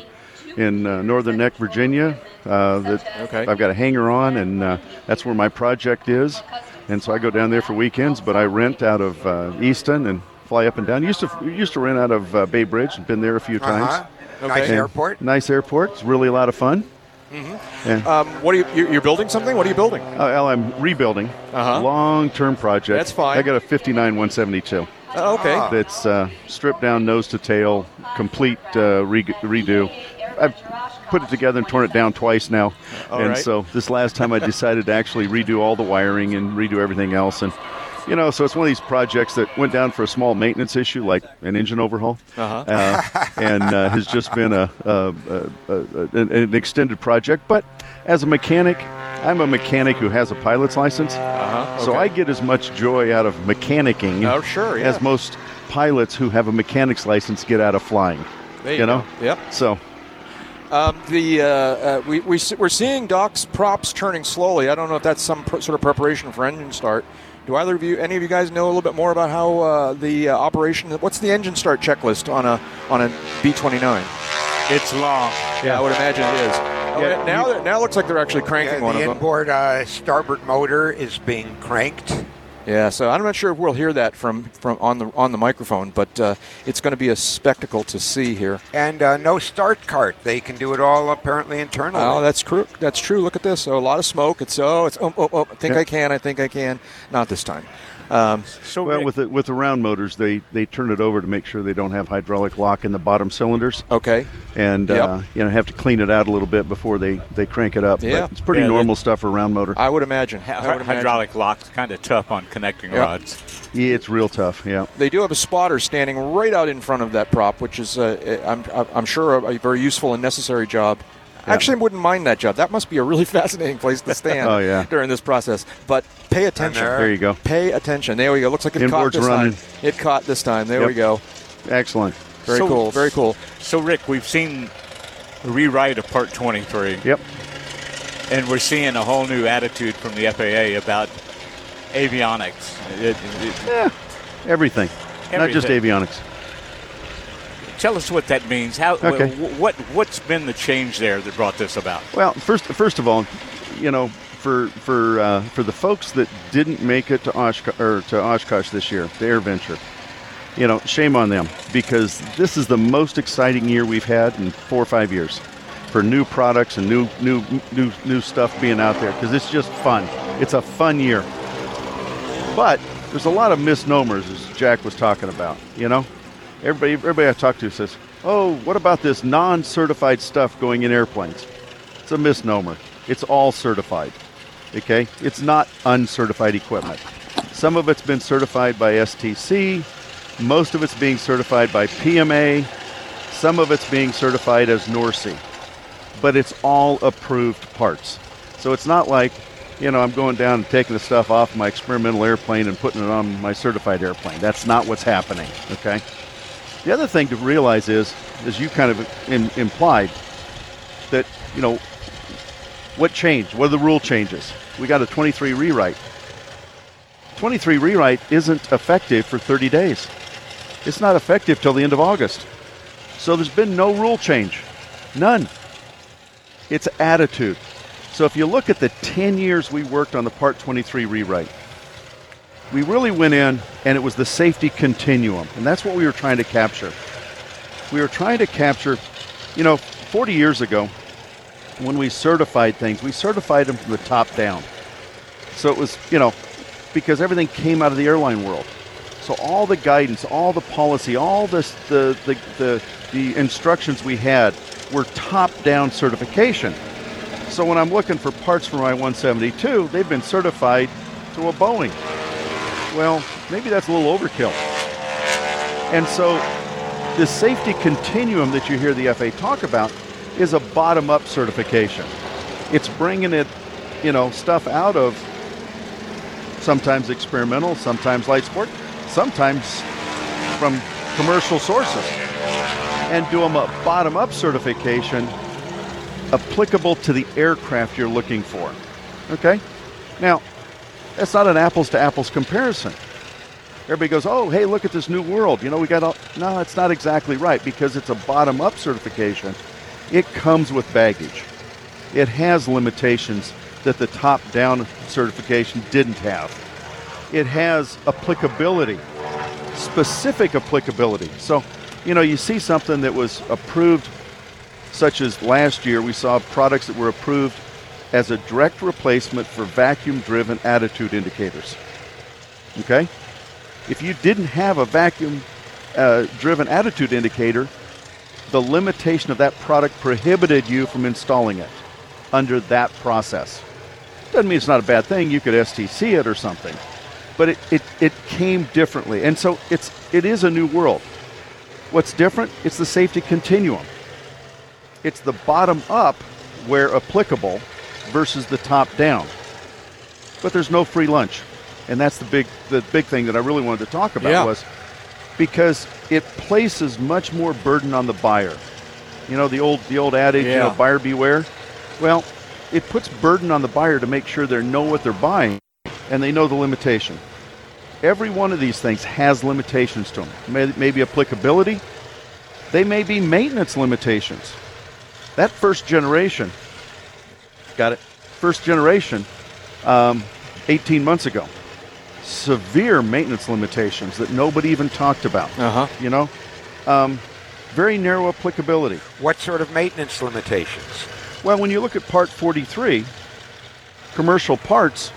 S11: in uh, Northern Neck, Virginia. Uh, that
S3: Okay.
S11: I've got a hangar on, and uh, that's where my project is. And so I go down there for weekends, but I rent out of uh, Easton and fly up and down. Used to used to rent out of uh, Bay Bridge. And been there a few
S7: Uh-huh.
S11: times.
S7: Nice
S11: And
S7: airport.
S11: Nice airport. It's really a lot of fun. Yeah.
S3: Um, what are you? you- You're building something? What are you building?
S11: Uh, Al, I'm rebuilding.
S3: Uh-huh.
S11: Long-term project.
S3: That's fine.
S11: I got a 59 172.
S3: Oh, okay.
S11: That's uh, stripped down nose to tail, complete uh, re- redo. I've put it together and torn it down twice now,
S3: All
S11: and
S3: right.
S11: so this last time I decided to actually redo all the wiring and redo everything else, and you know, so it's one of these projects that went down for a small maintenance issue, like an engine overhaul,
S3: Uh-huh.
S11: uh, and uh, has just been a, a, a, an, extended project. But as a mechanic, I'm a mechanic who has a pilot's license,
S3: Uh-huh.
S11: so. I get as much joy out of mechanicking
S3: Oh, sure, yeah.
S11: as most pilots who have a mechanic's license get out of flying.
S3: There you
S11: know?
S3: go. Yep.
S11: So
S3: Um, the uh, uh, we, we, we're seeing Doc's props turning slowly. I don't know if that's some pr- sort of preparation for engine start. Do either of you, any of you guys, know a little bit more about how uh, the uh, operation? What's the engine start checklist on a on a B twenty nine?
S6: It's long.
S3: Yeah, I would imagine it is. Oh,
S11: Yeah,
S3: now they're- now it looks like they're actually cranking
S7: Yeah,
S3: one
S7: the
S3: of them.
S7: inboard uh, starboard motor is being cranked.
S3: Yeah, so I'm not sure if we'll hear that from, from on the on the microphone, but uh, it's going to be a spectacle to see here.
S7: And uh, no start cart. They can do it all apparently internally.
S3: Oh, that's true. That's true. Look at this. So a lot of smoke. It's oh, it's oh, oh, oh I think
S11: Yeah.
S3: I can. I think I can. Not this time. Um,
S6: So
S11: well,
S6: Rick,
S11: with the, with the round motors, they, they turn it over to make sure they don't have hydraulic lock in the bottom cylinders,
S3: okay.
S11: and
S3: Yep.
S11: uh, you know have to clean it out a little bit before they, they crank it up.
S3: Yeah.
S11: but it's pretty
S6: Yeah,
S11: normal stuff for a round motor.
S3: I would imagine. I would imagine.
S6: hydraulic lock's kind of tough on connecting
S3: Yeah.
S6: rods.
S11: yeah, it's real tough. Yeah.
S3: They do have a spotter standing right out in front of that prop, which is, uh, I'm, I'm sure, a, a very useful and necessary job.
S11: Yeah.
S3: Actually, I wouldn't mind that job. That must be a really fascinating place to stand
S11: Oh, yeah.
S3: during this process. But pay attention.
S7: there-
S11: There you go.
S3: Pay attention. There we go. Looks like it
S11: Inboard's
S3: caught this
S11: running.
S3: time. It caught this time. There
S11: Yep.
S3: we go.
S11: Excellent.
S3: Very
S6: So-
S3: cool. Very cool.
S6: So Rick, we've seen a rewrite of Part 23,
S11: Yep.
S6: and we're seeing a whole new attitude from the FAA about avionics. It- it-
S11: Yeah. Everything. Not just avionics.
S6: Tell us what that means. How
S11: Okay.
S6: what what's been the change there that brought this about?
S11: Well, first first of all, you know, for for uh, for the folks that didn't make it to Oshkosh or to Oshkosh this year, the Air Venture, you know, shame on them because this is the most exciting year we've had in four or five years for new products and new new new new stuff being out there because it's just fun. It's a fun year. But there's a lot of misnomers as Jack was talking about. You know, everybody everybody I talk to says, "Oh, what about this non-certified stuff going in airplanes?" It's a misnomer. It's all certified. Okay, it's not uncertified equipment. Some of it's been certified by STC. Most of it's being certified by PMA. Some of it's being certified as NORSEE. But it's all approved parts. So it's not like, you know, I'm going down and taking the stuff off my experimental airplane and putting it on my certified airplane. That's not what's happening, okay? The other thing to realize is, as you kind of in, implied, that, you know, what changed? What are the rule changes? We got a 23 rewrite. 23 rewrite isn't effective for 30 days. It's not effective till the end of August. So there's been no rule change. None. It's attitude. So if you look at the 10 years we worked on the Part 23 rewrite, we really went in and it was the safety continuum. And that's what we were trying to capture. We were trying to capture, you know, 40 years ago, when we certified things, we certified them from the top down. So it was, you know, because everything came out of the airline world. So all the guidance, all the policy, all this, the, the, the, the instructions we had were top-down certification. So when I'm looking for parts for my 172, they've been certified to a Boeing. Well, maybe that's a little overkill. And so the safety continuum that you hear the FAA talk about is a bottom-up certification. It's bringing it, you know, stuff out of sometimes experimental, sometimes light sport, sometimes from commercial sources, and do them a bottom-up certification applicable to the aircraft you're looking for. Okay? Now, that's not an apples to apples comparison. Everybody goes, oh, hey, look at this new world. You know, we got all. No, it's not exactly right because it's a bottom up certification. It comes with baggage, it has limitations that the top down certification didn't have. It has applicability, specific applicability. So, you know, you see something that was approved, such as last year, we saw products that were approved as a direct replacement for vacuum driven attitude indicators. Okay? If you didn't have a vacuum uh, driven attitude indicator, the limitation of that product prohibited you from installing it under that process. Doesn't mean it's not a bad thing. You could STC it or something, but it, it, it came differently, and so it's it is a new world. What's different? It's the safety continuum. It's the bottom up, where applicable, versus the top down. But there's no free lunch, and that's the big the big thing that I really wanted to talk about
S3: Yeah.
S11: was because it places much more burden on the buyer. You know the old the old adage, you know, buyer beware. Well, it puts burden on the buyer to make sure they know what they're buying and they know the limitation. Every one of these things has limitations to them. May, maybe applicability. They may be maintenance limitations. That first generation, got it. First generation, um, 18 months ago, severe maintenance limitations that nobody even talked about.
S3: Uh huh.
S11: You know, um, very narrow applicability.
S7: What sort of maintenance limitations?
S11: Well, when you look at Part 43, commercial parts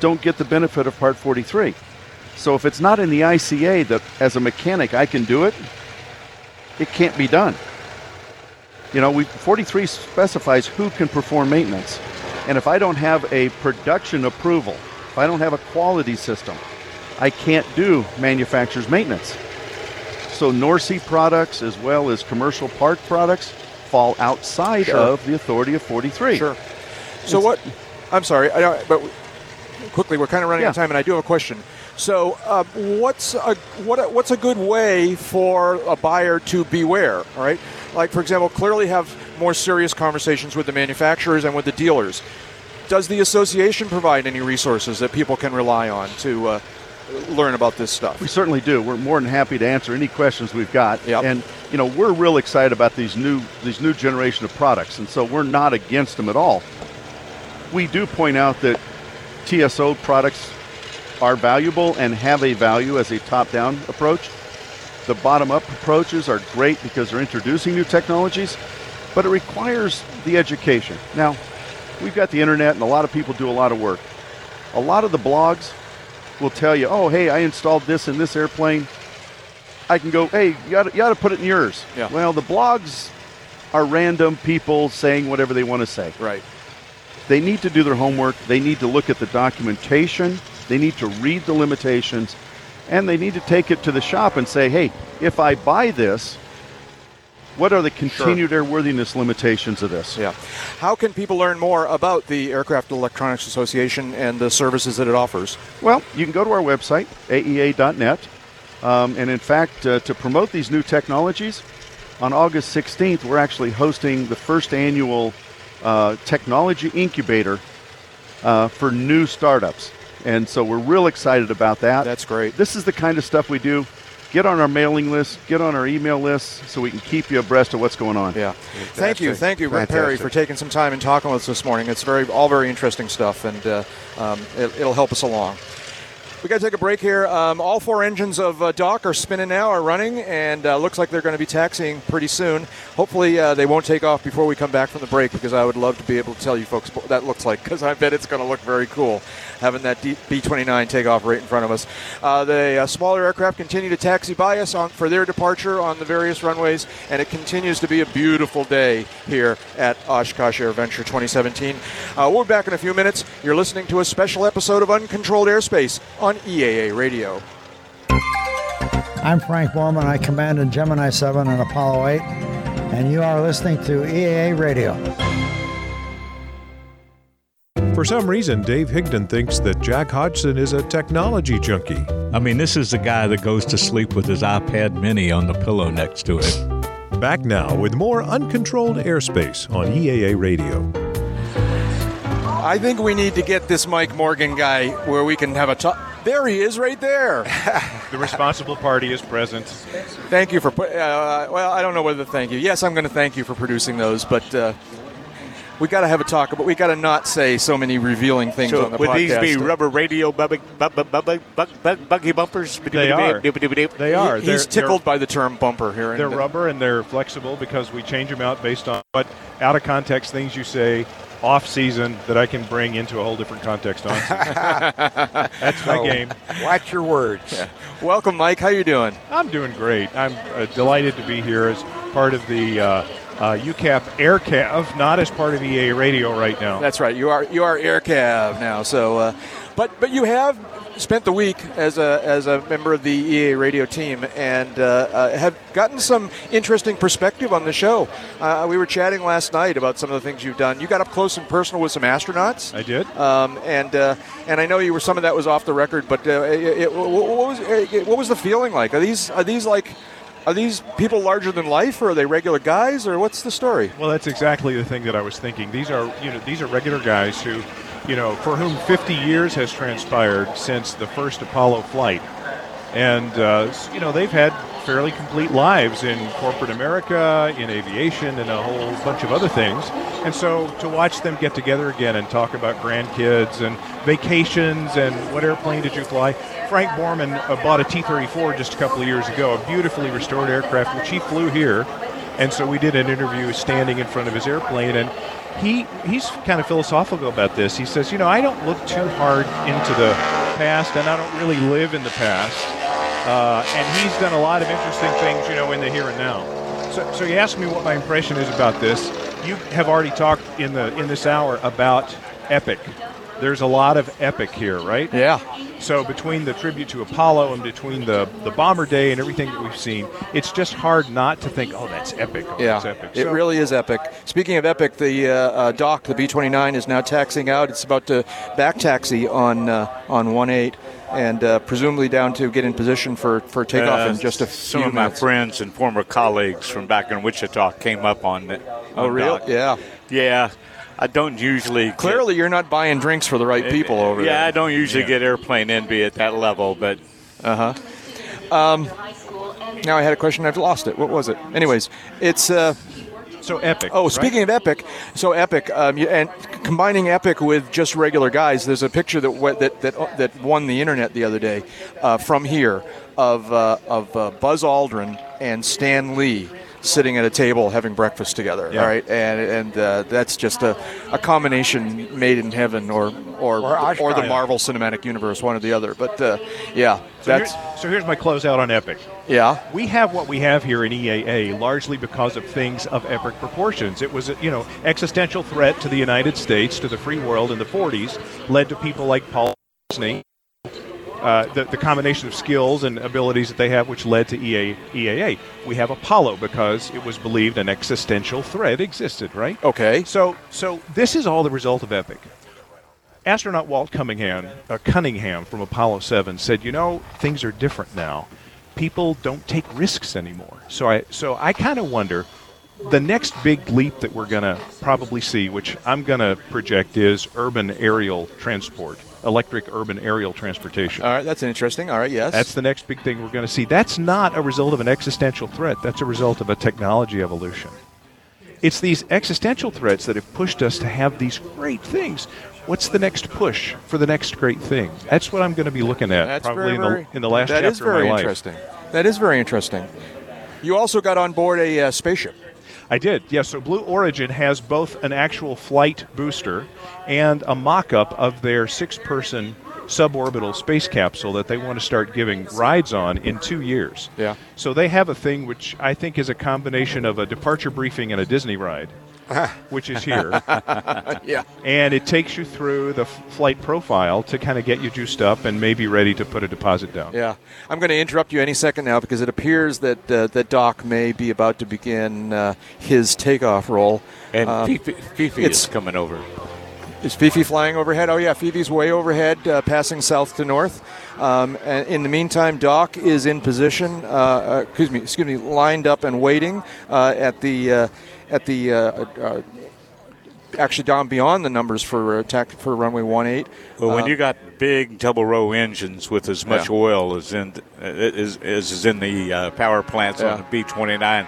S11: don't get the benefit of Part 43. So if it's not in the ICA that as a mechanic I can do it, it can't be done. You know, we 43 specifies who can perform maintenance. And if I don't have a production approval, if I don't have a quality system, I can't do manufacturer's maintenance. So NORSEE products as well as commercial park products fall outside
S3: Sure.
S11: of the authority of 43.
S3: Sure. So what? I'm sorry, I but quickly, we're kind of running out of time, and I do have a question. So, uh, what's a what? What's a good way for a buyer to beware? All right, like for example, clearly have more serious conversations with the manufacturers and with the dealers. Does the association provide any resources that people can rely on to uh, learn about this stuff?
S11: We certainly do. We're more than happy to answer any questions we've got. And you know, we're real excited about these new these new generation of products, and so we're not against them at all. We do point out that TSO products are valuable and have a value as a top-down approach. The bottom-up approaches are great because they're introducing new technologies, but it requires the education. Now, we've got the internet, and a lot of people do a lot of work. A lot of the blogs will tell you, oh, hey, I installed this in this airplane. I can go, hey, you got you to put it in yours.
S3: Yeah.
S11: Well, the blogs are random people saying whatever they want to say.
S3: Right.
S11: They need to do their homework. They need to look at the documentation. They need to read the limitations. And they need to take it to the shop and say, hey, if I buy this, what are the continued airworthiness limitations of this?
S3: Yeah. How can people learn more about the Aircraft Electronics Association and the services that it offers?
S11: Well, you can go to our website, aea.net. Um, and in fact, uh, to promote these new technologies, on August 16th, we're actually hosting the first annual uh, technology incubator uh, for new startups. And so we're real excited about that.
S3: That's great.
S11: This is the kind of stuff we do. Get on our mailing list, get on our email list so we can keep you abreast of what's going on.
S3: Yeah. Thank you. Thank you, Ric Peri, for taking some time and talking with us this morning. It's very all very interesting stuff, and uh, um, it, it'll help us along. We got to take a break here. Um, all four engines of uh, Doc are spinning now, are running, and uh, looks like they're going to be taxiing pretty soon. Hopefully, uh, they won't take off before we come back from the break because I would love to be able to tell you folks what that looks like because I bet it's going to look very cool having that B 29 take off right in front of us. Uh, the uh, smaller aircraft continue to taxi by us on, for their departure on the various runways, and it continues to be a beautiful day here at Oshkosh AirVenture 2017. Uh, we'll be back in a few minutes. You're listening to a special episode of Uncontrolled Airspace on EAA Radio.
S2: I'm Frank Borman. I commanded Gemini 7 and Apollo 8, and you are listening to EAA Radio.
S10: For some reason, Dave Higdon thinks that Jack Hodgson is a technology junkie.
S6: I mean, this is the guy that goes to sleep with his iPad mini on the pillow next to him.
S10: Back now with more uncontrolled airspace on EAA Radio.
S3: I think we need to get this Mike Morgan guy where we can have a talk. There he is, right there.
S15: the responsible party is present.
S3: Thank you for. Uh, well, I don't know whether to thank you. Yes, I'm going to thank you for producing those, but uh, we got to have a talk. But we got to not say so many revealing things
S6: so
S3: on the
S6: would
S3: podcast.
S6: Would these be rubber radio buggy, bumpers?
S15: They are. They are.
S3: He, he's
S15: They're-
S3: tickled by the term bumper here.
S15: They're
S3: and,
S15: rubber and they're flexible because we change them out based on what out of context things you say off season that I can bring into a whole different context on. That's my
S7: So,
S15: game.
S7: Watch your words.
S3: Welcome, Mike. How you doing?
S15: I'm doing great. I'm uh, delighted to be here as part of the uh, uh, UCAP AirCav, not as part of EA Radio right now.
S3: That's right. You are you are AirCav now. So, uh, but but you have spent the week as a as a member of the EA Radio team and uh, uh, have gotten some interesting perspective on the show. Uh, we were chatting last night about some of the things you've done. You got up close and personal with some astronauts.
S15: I did.
S3: Um, and uh, and I know you were some of that was off the record, but uh, it, it- what was uh, what was the feeling like? Are these are these like are these people larger than life, or are they regular guys, or what's the story?
S15: Well, that's exactly the thing that I was thinking. These are, you know, these are regular guys who, you know, for whom 50 years has transpired since the first Apollo flight, and uh, you know they've had fairly complete lives in corporate America, in aviation, and a whole bunch of other things. And so to watch them get together again and talk about grandkids and vacations and what airplane did you fly? Frank Borman uh, bought a T-34 just a couple of years ago, a beautifully restored aircraft which he flew here. And so we did an interview standing in front of his airplane, and he he's kind of philosophical about this. He says, you know, I don't look too hard into the past, and I don't really live in the past. Uh, and he's done a lot of interesting things, you know, in the here and now. So, so you asked me what my impression is about this. You have already talked in the in this hour about Epic. There's a lot of Epic here, right?
S3: Yeah.
S15: So between the tribute to Apollo and between the the bomber day and everything that we've seen, it's just hard not to think, oh, that's epic. Oh,
S3: Yeah,
S15: that's epic.
S3: it
S15: So-
S3: really is epic. Speaking of epic, the uh, uh, Doc, the B-29, is now taxiing out. It's about to back taxi on uh, on 1-8 and uh, presumably down to get in position for, for takeoff
S6: Uh,
S3: in just a
S6: some
S3: few
S6: of my friends and former colleagues from back in Wichita came up on it.
S3: Oh,
S6: on
S3: really?
S6: Doc.
S3: Yeah.
S6: Yeah. I don't usually. get-
S3: Clearly, you're not buying drinks for the right people over
S6: yeah,
S3: there.
S6: Yeah, I don't usually
S3: Yeah.
S6: get airplane envy at that level, but
S3: Uh huh. Um, now I had a question. I've lost it. What was it? Anyways, it's uh,
S15: so epic.
S3: Oh,
S15: right?
S3: speaking of epic, so epic, um, and combining epic with just regular guys. There's a picture that went, that that that won the internet the other day uh, from here of uh, of uh, Buzz Aldrin and Stan Lee sitting at a table having breakfast together.
S15: Yeah.
S3: All right, and and uh, that's just a, a combination made in heaven, or or
S7: Or
S3: or, the. Marvel Cinematic Universe, one or the other. But uh, yeah,
S15: So,
S3: that's
S15: here- so here's my closeout on Epic.
S3: yeah.
S15: We have what we have here in EAA largely because of things of epic proportions. It was, a, you know, existential threat to the United States, to the free world in the 40s, led to people like Paul Poberezny. Uh, the, the combination of skills and abilities that they have, which led to EA, EAA. We have Apollo because it was believed an existential threat existed, right?
S3: Okay.
S15: So, so this is all the result of Epic. Astronaut Walt Cunningham, uh, Cunningham from Apollo 7 said, "You know, things are different now. People don't take risks anymore." So I so I kind of wonder the next big leap that we're going to probably see, which I'm going to project is urban aerial transport, electric urban aerial transportation.
S3: All right, that's interesting. All right, yes.
S15: That's the next big thing we're going to see. That's not a result of an existential threat. That's a result of a technology evolution. It's these existential threats that have pushed us to have these great things. What's the next push for the next great thing? That's what I'm going to be looking at
S3: That's
S15: probably
S3: very,
S15: in the
S3: very,
S15: in the last
S3: That
S15: chapter
S3: is very
S15: of my life.
S3: interesting. That is very interesting. You also got on board a uh, spaceship.
S15: I did, yes. So Blue Origin has both an actual flight booster and a mock up of their six person suborbital space capsule that they want to start giving rides on in two years.
S3: Yeah.
S15: So they have a thing which I think is a combination of a departure briefing and a Disney ride, which is here.
S3: yeah.
S15: And it takes you through the f- flight profile to kind of get you juiced up and maybe ready to put a deposit down.
S3: Yeah, I'm going to interrupt you any second now because it appears that uh, that Doc may be about to begin uh, his takeoff roll.
S6: And
S3: Um,
S6: Fifi, Fifi
S3: it's-
S6: is coming over.
S3: Is Fifi flying overhead? Oh yeah, Fifi's way overhead, uh, passing south to north. Um, and in the meantime, Doc is in position. Uh, uh, excuse me, excuse me, lined up and waiting uh, at the uh, at the. Uh, uh, Actually, down beyond the numbers for attack for runway one eight.
S6: Well, when
S3: Uh,
S6: you got big double row engines with as much
S3: Yeah.
S6: oil as in as, as is in the uh, power plants
S3: Yeah.
S6: on the B twenty nine,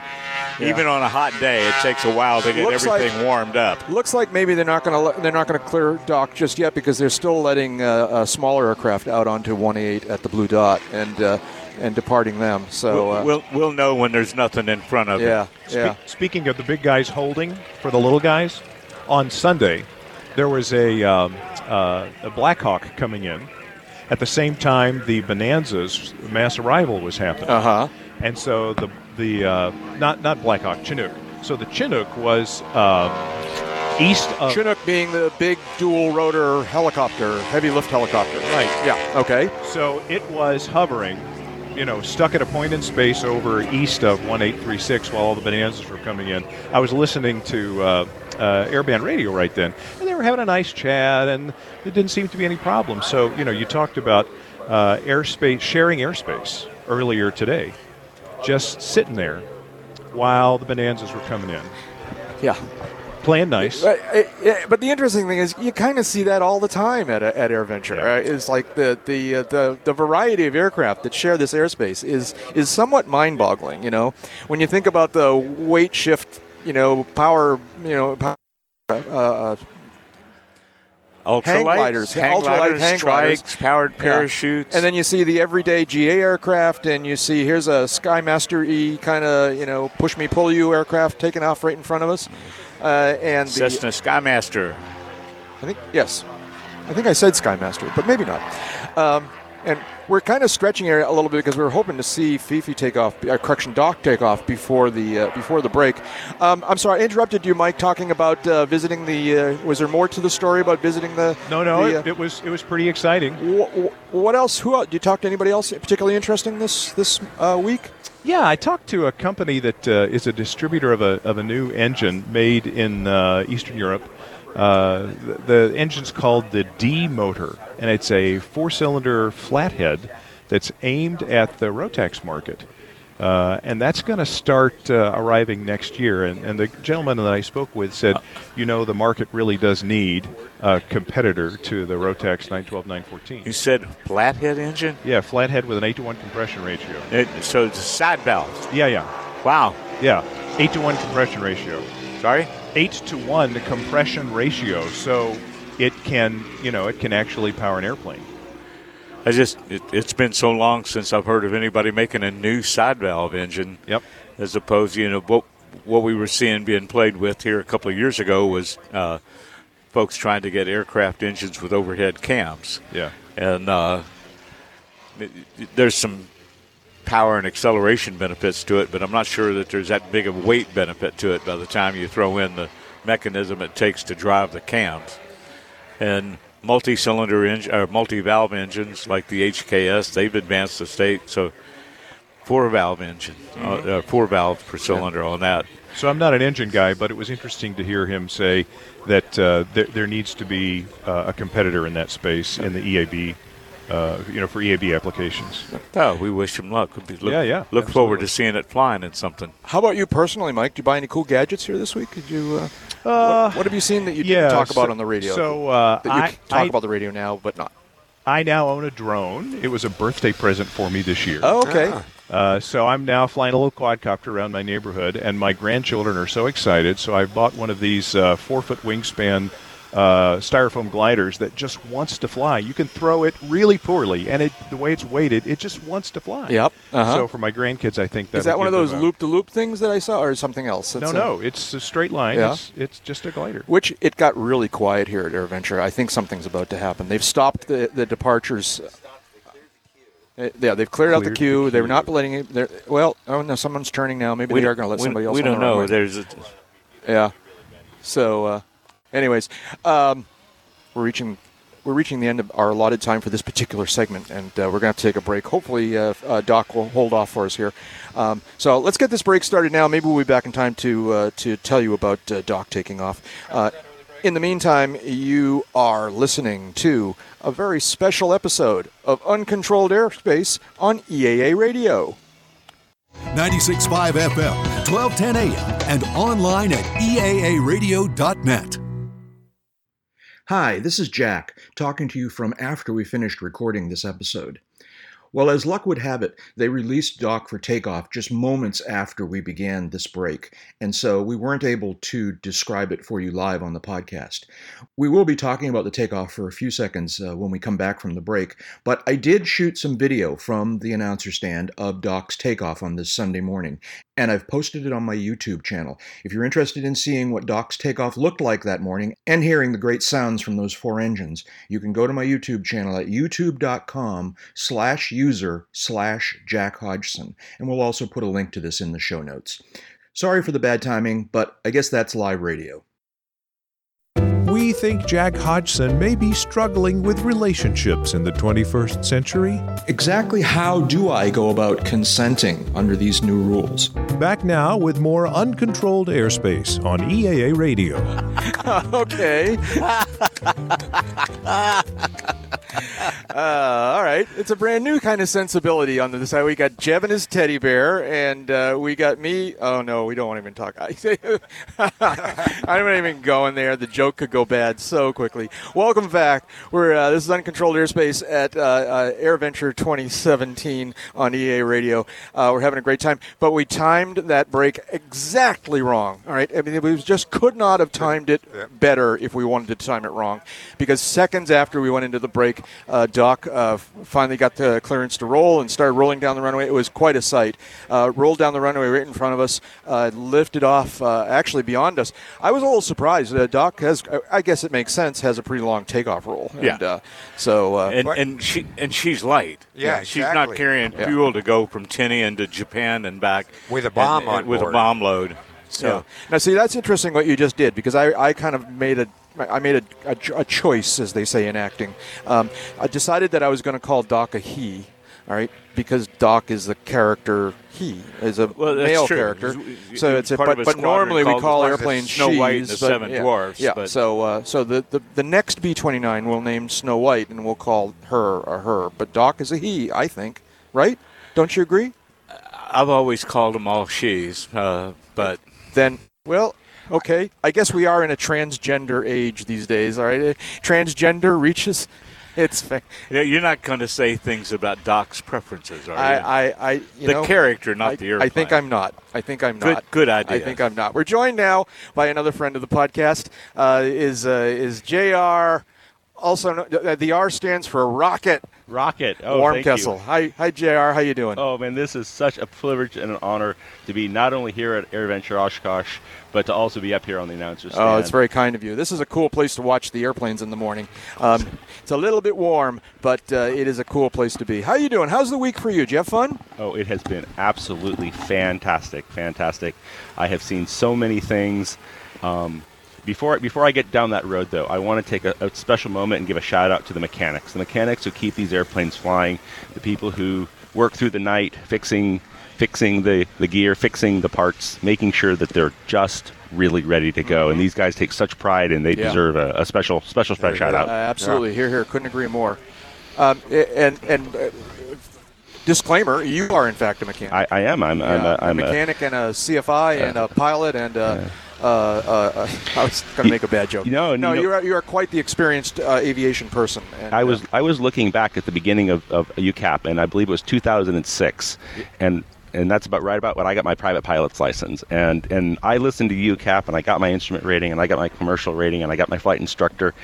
S3: Yeah.
S6: even on a hot day, it takes a while to get
S3: Looks like-
S6: everything warmed up.
S3: Looks like maybe they're not going to they're not going to clear Doc just yet because they're still letting uh, uh, smaller aircraft out onto 188 at the Blue Dot and uh, and departing them. So
S6: we'll,
S3: uh,
S6: we'll we'll know when there's nothing in front of
S3: yeah,
S6: it.
S3: yeah.
S15: Spe- Speaking of the big guys holding for the little guys, on Sunday there was a, um, uh, a Black Hawk coming in. At the same time, the Bonanza's mass arrival was happening.
S3: Uh huh.
S15: And so the the uh, not not Black Hawk Chinook. So the Chinook was um, east of
S3: Chinook being the big dual rotor helicopter, heavy lift helicopter.
S15: Right.
S3: Yeah. Okay.
S15: So it was hovering, you know, stuck at a point in space over east of 1836 while all the bonanzas were coming in. I was listening to uh, uh, airband radio right then, and they were having a nice chat, and there didn't seem to be any problem. So, you know, you talked about uh, airspace, sharing airspace earlier today, just sitting there while the bonanzas were coming in,
S3: Yeah.
S15: playing nice.
S3: But, uh, but the interesting thing is, you kind of see that all the time at, at AirVenture. Uh, it's like the the, uh, the the variety of aircraft that share this airspace is is somewhat mind-boggling. You know, when you think about the weight shift, you know, power, you know, power, uh, uh,
S6: Ultralights,
S3: hang gliders,
S6: hang gliders,
S3: hang gliders.
S6: trikes, powered
S3: Yeah.
S6: parachutes.
S3: And then you see the everyday GA aircraft, and you see here's a Skymaster E kind of you know push me pull you aircraft taking off right in front of us, uh, and the,
S6: Cessna Skymaster.
S3: I think yes, I think I said Skymaster, but maybe not. Um, and we're kind of stretching it a little bit because we were hoping to see Fifi take off, uh, correction, Doc take off before the uh, before the break. Um, I'm sorry, I interrupted you, Mike, talking about uh, visiting the. Uh, was there more to the story about visiting the?
S15: No, no,
S3: the,
S15: it, it was it was pretty exciting.
S3: What, what else? Who else? Did you talk to anybody else particularly interesting this this uh, week?
S15: Yeah, I talked to a company that uh, is a distributor of a, of a new engine made in uh, Eastern Europe. Uh, the, the engine's called the D motor, and it's a four cylinder flathead that's aimed at the Rotax market. Uh, and that's going to start uh, arriving next year. And, and the gentleman that I spoke with said, you know, the market really does need a competitor to the Rotax 912 914.
S6: You said flathead engine?
S15: Yeah, flathead with an 8 to 1 compression ratio.
S6: It, so it's a side valve.
S15: Yeah, yeah.
S6: Wow.
S15: Yeah, eight to one compression ratio.
S6: Sorry,
S15: eight to one compression ratio, so it can, you know, it can actually power an airplane.
S6: I just it, it's been so long since I've heard of anybody making a new side valve engine.
S15: Yep.
S6: As opposed, you know, what what we were seeing being played with here a couple of years ago was uh, folks trying to get aircraft engines with overhead cams.
S15: Yeah.
S6: And uh, it- it- there's some power and acceleration benefits to it, but I'm not sure that there's that big of a weight benefit to it by the time you throw in the mechanism it takes to drive the cams. And multi-cylinder engine or multi-valve engines like the HKS, they've advanced the state. So four valve engine, uh, uh, four valves per cylinder on that.
S15: So I'm not an engine guy, but it was interesting to hear him say that uh, there, there needs to be uh, a competitor in that space in the EAB, uh, you know, for EAB applications.
S6: Oh, we wish him luck. Look,
S15: Yeah, yeah,
S6: Look forward to seeing it flying in something.
S3: How about you personally, Mike? Do you buy any cool gadgets here this week? Did you? Uh,
S15: Uh,
S3: what, what have you seen that you
S15: yeah,
S3: didn't talk about on the radio?
S15: so, uh,
S3: that you
S15: I-
S3: c- talk
S15: I-
S3: about the radio now, but not.
S15: I now own a drone. It was a birthday present for me this year.
S3: Oh, okay.
S15: Uh, so I'm now flying a little quadcopter around my neighborhood, and my grandchildren are so excited. So I bought one of these uh, four foot wingspan uh, styrofoam gliders that just wants to fly. You can throw it really poorly, and it the way it's weighted, it just wants to fly.
S3: Yep. Uh-huh.
S15: So for my grandkids, I think that
S3: Is that one of those loop to loop things that I saw, or something else?
S15: No,
S3: It's,
S15: no,
S3: uh,
S15: it's a straight line.
S3: Yeah.
S15: It's, it's just a glider.
S3: Which it got really quiet here at AirVenture. I think something's about to happen. They've stopped the, the departures. Uh, Yeah, they've cleared, out the
S6: Cleared the
S3: queue. They're not letting it. They're, well, oh no, someone's turning now. Maybe
S6: We
S3: they are going to let
S6: we-
S3: somebody else.
S6: we don't know.
S3: runway.
S6: There's a-
S3: yeah. So, uh, anyways, um, we're reaching we're reaching the end of our allotted time for this particular segment, and uh, we're going to have to take a break. Hopefully, uh, uh, Doc will hold off for us here. Um, so let's get this break started now. Maybe we'll be back in time to uh, to tell you about uh, Doc taking off. Uh, in the meantime, you are listening to a very special episode of Uncontrolled Airspace on EAA Radio.
S12: 96.5 FM, 1210 AM, and online at eaaradio.net.
S3: Hi, this is Jack, talking to you from after we finished recording this episode. Well, as luck would have it, they released Doc for takeoff just moments after we began this break, and so we weren't able to describe it for you live on the podcast. We will be talking about the takeoff for a few seconds uh, when we come back from the break, but I did shoot some video from the announcer stand of Doc's takeoff on this Sunday morning, and I've posted it on my YouTube channel. If you're interested in seeing what Doc's takeoff looked like that morning and hearing the great sounds from those four engines, you can go to my YouTube channel at youtube.com slash user slash Jack Hodgson, and we'll also put a link to this in the show notes. Sorry for the bad timing, but I guess that's live radio.
S10: Think Jack Hodgson may be struggling with relationships in the 21st century.
S3: Exactly how do I go about consenting under these new rules?
S10: Back now with more uncontrolled airspace on EAA Radio.
S3: okay. Uh, all right, it's a brand new kind of sensibility on the side. We got Jev and his teddy bear, and uh, we got me. Oh no, we don't want to even talk. I'm not even going there. The joke could go bad so quickly. Welcome back. We're uh, this is uncontrolled airspace at uh, uh, AirVenture 2017 on EA Radio. Uh, we're having a great time, but we timed that break exactly wrong. All right, I mean we just could not have timed it better if we wanted to time it wrong, because seconds after we went into the break, uh, Doc uh, finally got the clearance to roll and started rolling down the runway. It was quite a sight. Uh, rolled down the runway right in front of us, uh, lifted off uh, actually beyond us. I was a little surprised. Uh, Doc has, I guess it makes sense, has a pretty long takeoff roll.
S6: Yeah.
S3: And, uh, so uh,
S6: and, and she and she's light.
S7: Yeah,
S6: she's not carrying
S3: Yeah.
S6: fuel to go from Tinian to Japan and back
S7: With a bomb
S6: and-
S7: on
S6: and with a bomb load. So
S3: Yeah. Now, see, that's interesting what you just did because I, I kind of made a I made a, a, a choice, as they say in acting. Um, I decided that I was going to call Doc a he, all right, because Doc is the character he is a
S6: Well,
S3: male
S6: true.
S3: character.
S6: He's-
S3: So it's a, but, but normally we call airplanes
S6: Snow White and the
S3: she's, but-
S6: Seven
S3: yeah.
S6: Dwarfs,
S3: Yeah.
S6: but-
S3: So uh, so the, the the next B twenty nine we'll name Snow White and we'll call her a her, but Doc is a he, I think, right? Don't you agree?
S6: I've always called them all she's, uh, but
S3: then well okay i guess we are in a transgender age these days all right Uh, transgender reaches it's fa-
S6: you know, you're not going to say things about Doc's preferences, are you?
S3: I, I, I you
S6: the
S3: know,
S6: character, not
S3: I,
S6: the airplane.
S3: I think I'm not. I think I'm
S6: Good-
S3: not.
S6: good idea.
S3: I think I'm not. We're joined now by another friend of the podcast. Uh, is uh, is Jr. Also, no- the R stands for Rocket.
S16: Rocket. Oh,
S3: Warm
S16: thank
S3: Kessel.
S16: you.
S3: Hi, hi, Jr. How you doing?
S16: Oh man, this is such a privilege and an honor to be not only here at AirVenture Oshkosh, but to also be up here on the announcers stand.
S3: Oh, it's very kind of you. This is a cool place to watch the airplanes in the morning. Um, it's a little bit warm, but uh, it is a cool place to be. How you doing? How's the week for you? Did you have fun?
S16: Oh, it has been absolutely fantastic, fantastic. I have seen so many things. Um, before before I get down that road, though, I want to take a, a special moment and give a shout out to the mechanics, the mechanics who keep these airplanes flying, the people who work through the night fixing fixing the, the gear, fixing the parts, making sure that they're just really ready to go. And these guys take such pride, and they
S3: Yeah.
S16: deserve a, a special special shout out.
S3: Uh, absolutely. Here, here. Couldn't agree more. Um, and and uh, disclaimer: you are in fact a mechanic.
S16: I, I am. I'm. I'm, a, I'm
S3: a mechanic and a CFI and a pilot and. Uh, uh, uh, uh, I was going to make a bad joke.
S16: No,
S3: no,
S16: you
S3: are you are quite the experienced uh, aviation person. And,
S16: I was I was looking back at the beginning of, of UCAP, and I believe it was 2006, and and that's about right about when I got my private pilot's license. And and I listened to UCAP, and I got my instrument rating, and I got my commercial rating, and I got my flight instructor,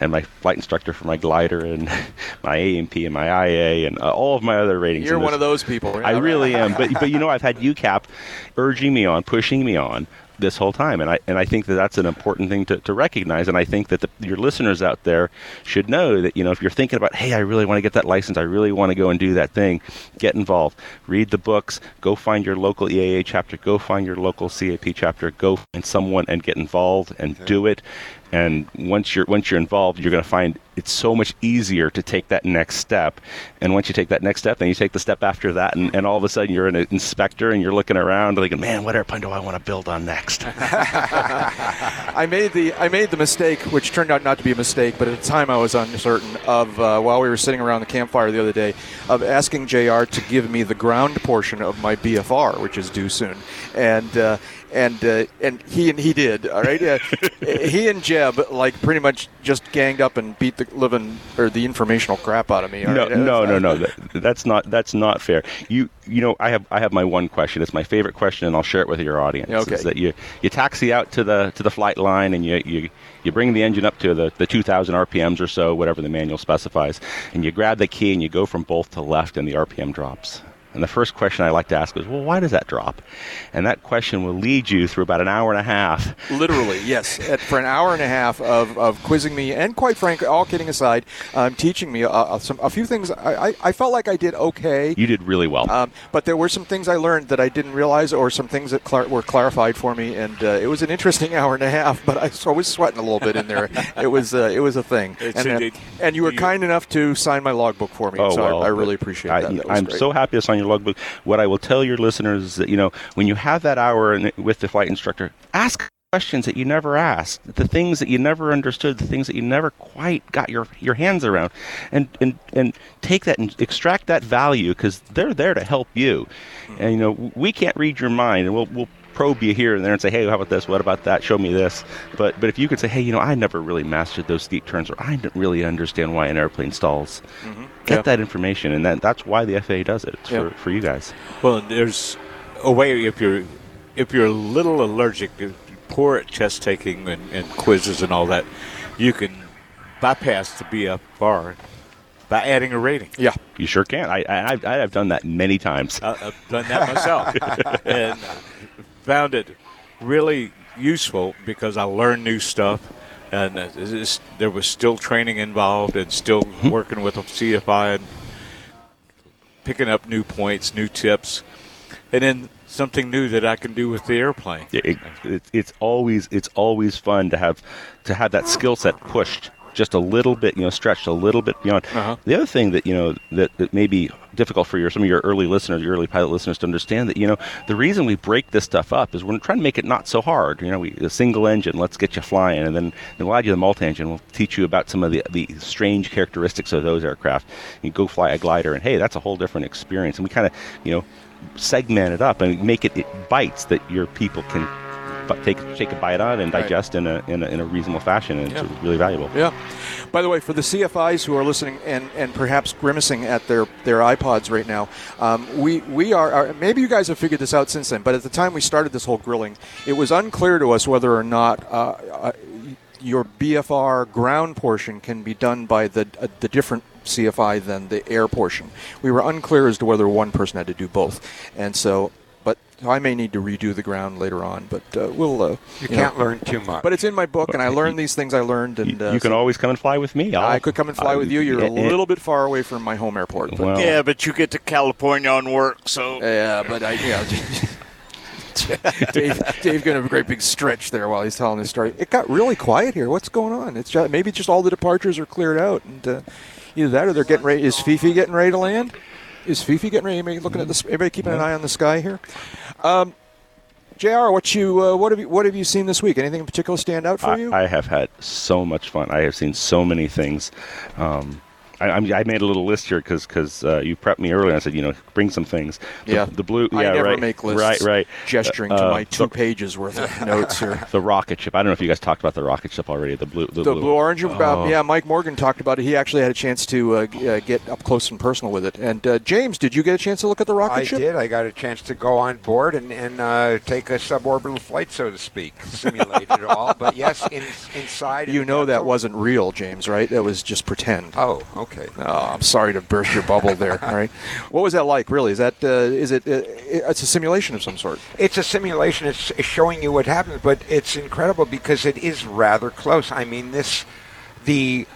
S16: and my flight instructor for my glider, and my AMP, and my IA, and uh, all of my other ratings.
S3: You're one of those people.
S16: I really am. But but you know, I've had UCAP urging me on, pushing me on this whole time, and I and I think that that's an important thing to, to recognize. And I think that the, your listeners out there should know that you know if you're thinking about, hey, I really want to get that license, I really want to go and do that thing, get involved, read the books, go find your local EAA chapter, go find your local CAP chapter, go find someone and get involved and do it. And once you're once you're involved, you're going to find it's so much easier to take that next step. And once you take that next step, then you take the step after that, and, and all of a sudden you're an inspector and you're looking around thinking, man, what airplane do I want to build on next?
S3: I made the I made the mistake, which turned out not to be a mistake, but at the time I was uncertain of uh, while we were sitting around the campfire the other day of asking Jr. to give me the ground portion of my BFR, which is due soon, and. Uh, and uh, and he and he did all right. Uh, he and Jeb like pretty much just ganged up and beat the living or the informational crap out of me.
S16: no,
S3: right?
S16: no, no, no. That, that's not that's not fair. You you know, I have I have my one question. It's my favorite question, and I'll share it with your audience.
S3: Okay.
S16: Is that you you taxi out to the to the flight line, and you you you bring the engine up to the, the 2,000 RPMs or so, whatever the manual specifies, and you grab the key and you go from both to left, and the RPM drops. And the first question I like to ask is, well, why does that drop? And that question will lead you through about an hour and a half.
S3: Literally, yes. At, for an hour and a half of, of quizzing me, and quite frankly, all kidding aside, um, teaching me uh, uh, some a few things. I, I, I felt like I did okay.
S16: You did really well.
S3: Um, but there were some things I learned that I didn't realize, or some things that clar- were clarified for me, and uh, it was an interesting hour and a half. But I, so I was sweating a little bit in there. it was uh, it was a thing.
S6: It's
S3: and,
S6: indeed.
S3: and you were kind enough to sign my logbook for me.
S16: Oh,
S3: so
S16: well,
S3: I, I really appreciate
S16: I,
S3: that. that
S16: I'm
S3: great.
S16: so happy to sign your logbook. What I will tell your listeners is that you know when you have that hour in, with the flight instructor, ask questions that you never asked, the things that you never understood, the things that you never quite got your your hands around, and and and take that and extract that value because they're there to help you. And you know we can't read your mind, and we'll we'll probe you here and there and say, hey, how about this? What about that? Show me this. But but if you could say, hey, you know, I never really mastered those steep turns, or I didn't really understand why an airplane stalls. Mm-hmm. Get
S6: Yeah.
S16: that information, and that that's why the FAA does it. It's
S6: Yeah.
S16: for, for you guys.
S6: Well, there's a way if you're if you're a little allergic, if you're poor at test taking and, and quizzes and all that, you can bypass the BFR by adding a rating.
S3: Yeah,
S16: you sure can. I, I I've, I've done that many times.
S6: I, I've done that myself and found it really useful because I learned new stuff. And uh, it's- there was still training involved, and still
S16: Mm-hmm.
S6: working with CFI and picking up new points, new tips, and then something new that I can do with the airplane.
S16: It, it- it's always it's always fun to have to have that skill set pushed just a little bit, you know, stretched a little bit beyond.
S6: Uh-huh.
S16: The other thing that you know that, that may be difficult for your some of your early listeners, your early pilot listeners to understand that you know the reason we break this stuff up is we're trying to make it not so hard. You know, we a single engine, let's get you flying, and then then we'll add you the multi-engine. We'll teach you about some of the the strange characteristics of those aircraft. You go fly a glider, and hey, that's a whole different experience. And we kind of you know segment it up and make it, it bites that your people can take take a bite on and
S3: Right.
S16: digest in a, in a in a reasonable fashion. And
S3: Yeah.
S16: it's really valuable.
S3: Yeah. By the way, for the CFIs who are listening and, and perhaps grimacing at their, their iPods right now, um, we, we are, are, maybe you guys have figured this out since then, but at the time we started this whole grilling, it was unclear to us whether or not uh, uh, your BFR ground portion can be done by the uh, the different CFI than the air portion. We were unclear as to whether one person had to do both, and so. But I may need to redo the ground later on, but uh, we'll. Uh,
S7: You
S3: know.
S7: can't learn too much.
S3: But it's in my book, and I learned these things I learned. And uh,
S16: you can
S3: so
S16: always come and fly with me. I'll,
S3: I could come and fly
S16: I-
S3: with you. You're a
S16: yeah, yeah.
S3: little bit far away from my home airport. But,
S16: Well-
S6: Yeah, but you get to California on work, so.
S3: Yeah, but I, yeah. Dave, Dave going to have a great big stretch there while he's telling his story. It got really quiet here. What's going on? It's just, maybe just all the departures are cleared out, and uh, either that or they're getting ready. Is Fifi getting ready to land? Is Fifi getting ready? Anybody looking at this? Everybody keeping an eye on the sky here. Um, Jr. What you uh, what have you what have you seen this week? Anything in particular stand out for
S16: I,
S3: you?
S16: I have had so much fun. I have seen so many things. Um, I, I'm- I made a little list here because uh, you prepped me earlier. I said, you know, bring some things. The,
S3: Yeah.
S16: the blue.
S3: I
S16: Yeah,
S3: never
S16: right,
S3: make lists
S16: Right, right.
S3: gesturing to my two pages worth of notes here.
S16: The rocket ship. I don't know if you guys talked about the rocket ship already. The blue. The,
S3: The blue orange, uh,
S16: Oh.
S3: yeah. Mike Morgan talked about it. He actually had a chance to uh, g- uh, get up close and personal with it. And uh, James, did you get a chance to look at the rocket
S7: I
S3: ship?
S7: I did. I got a chance to go on board and, and uh, take a suborbital flight, so to speak, simulated it all. But yes, in, inside.
S3: You know that wasn't real, James, right? That was just pretend.
S7: Oh, okay.
S3: Oh, I'm sorry to burst your bubble there. All right. What was that like? Really? Is that uh, is it? Uh, it's a simulation of some sort.
S7: It's a simulation. It's it's showing you what happens, but it's incredible because it is rather close. I mean, this the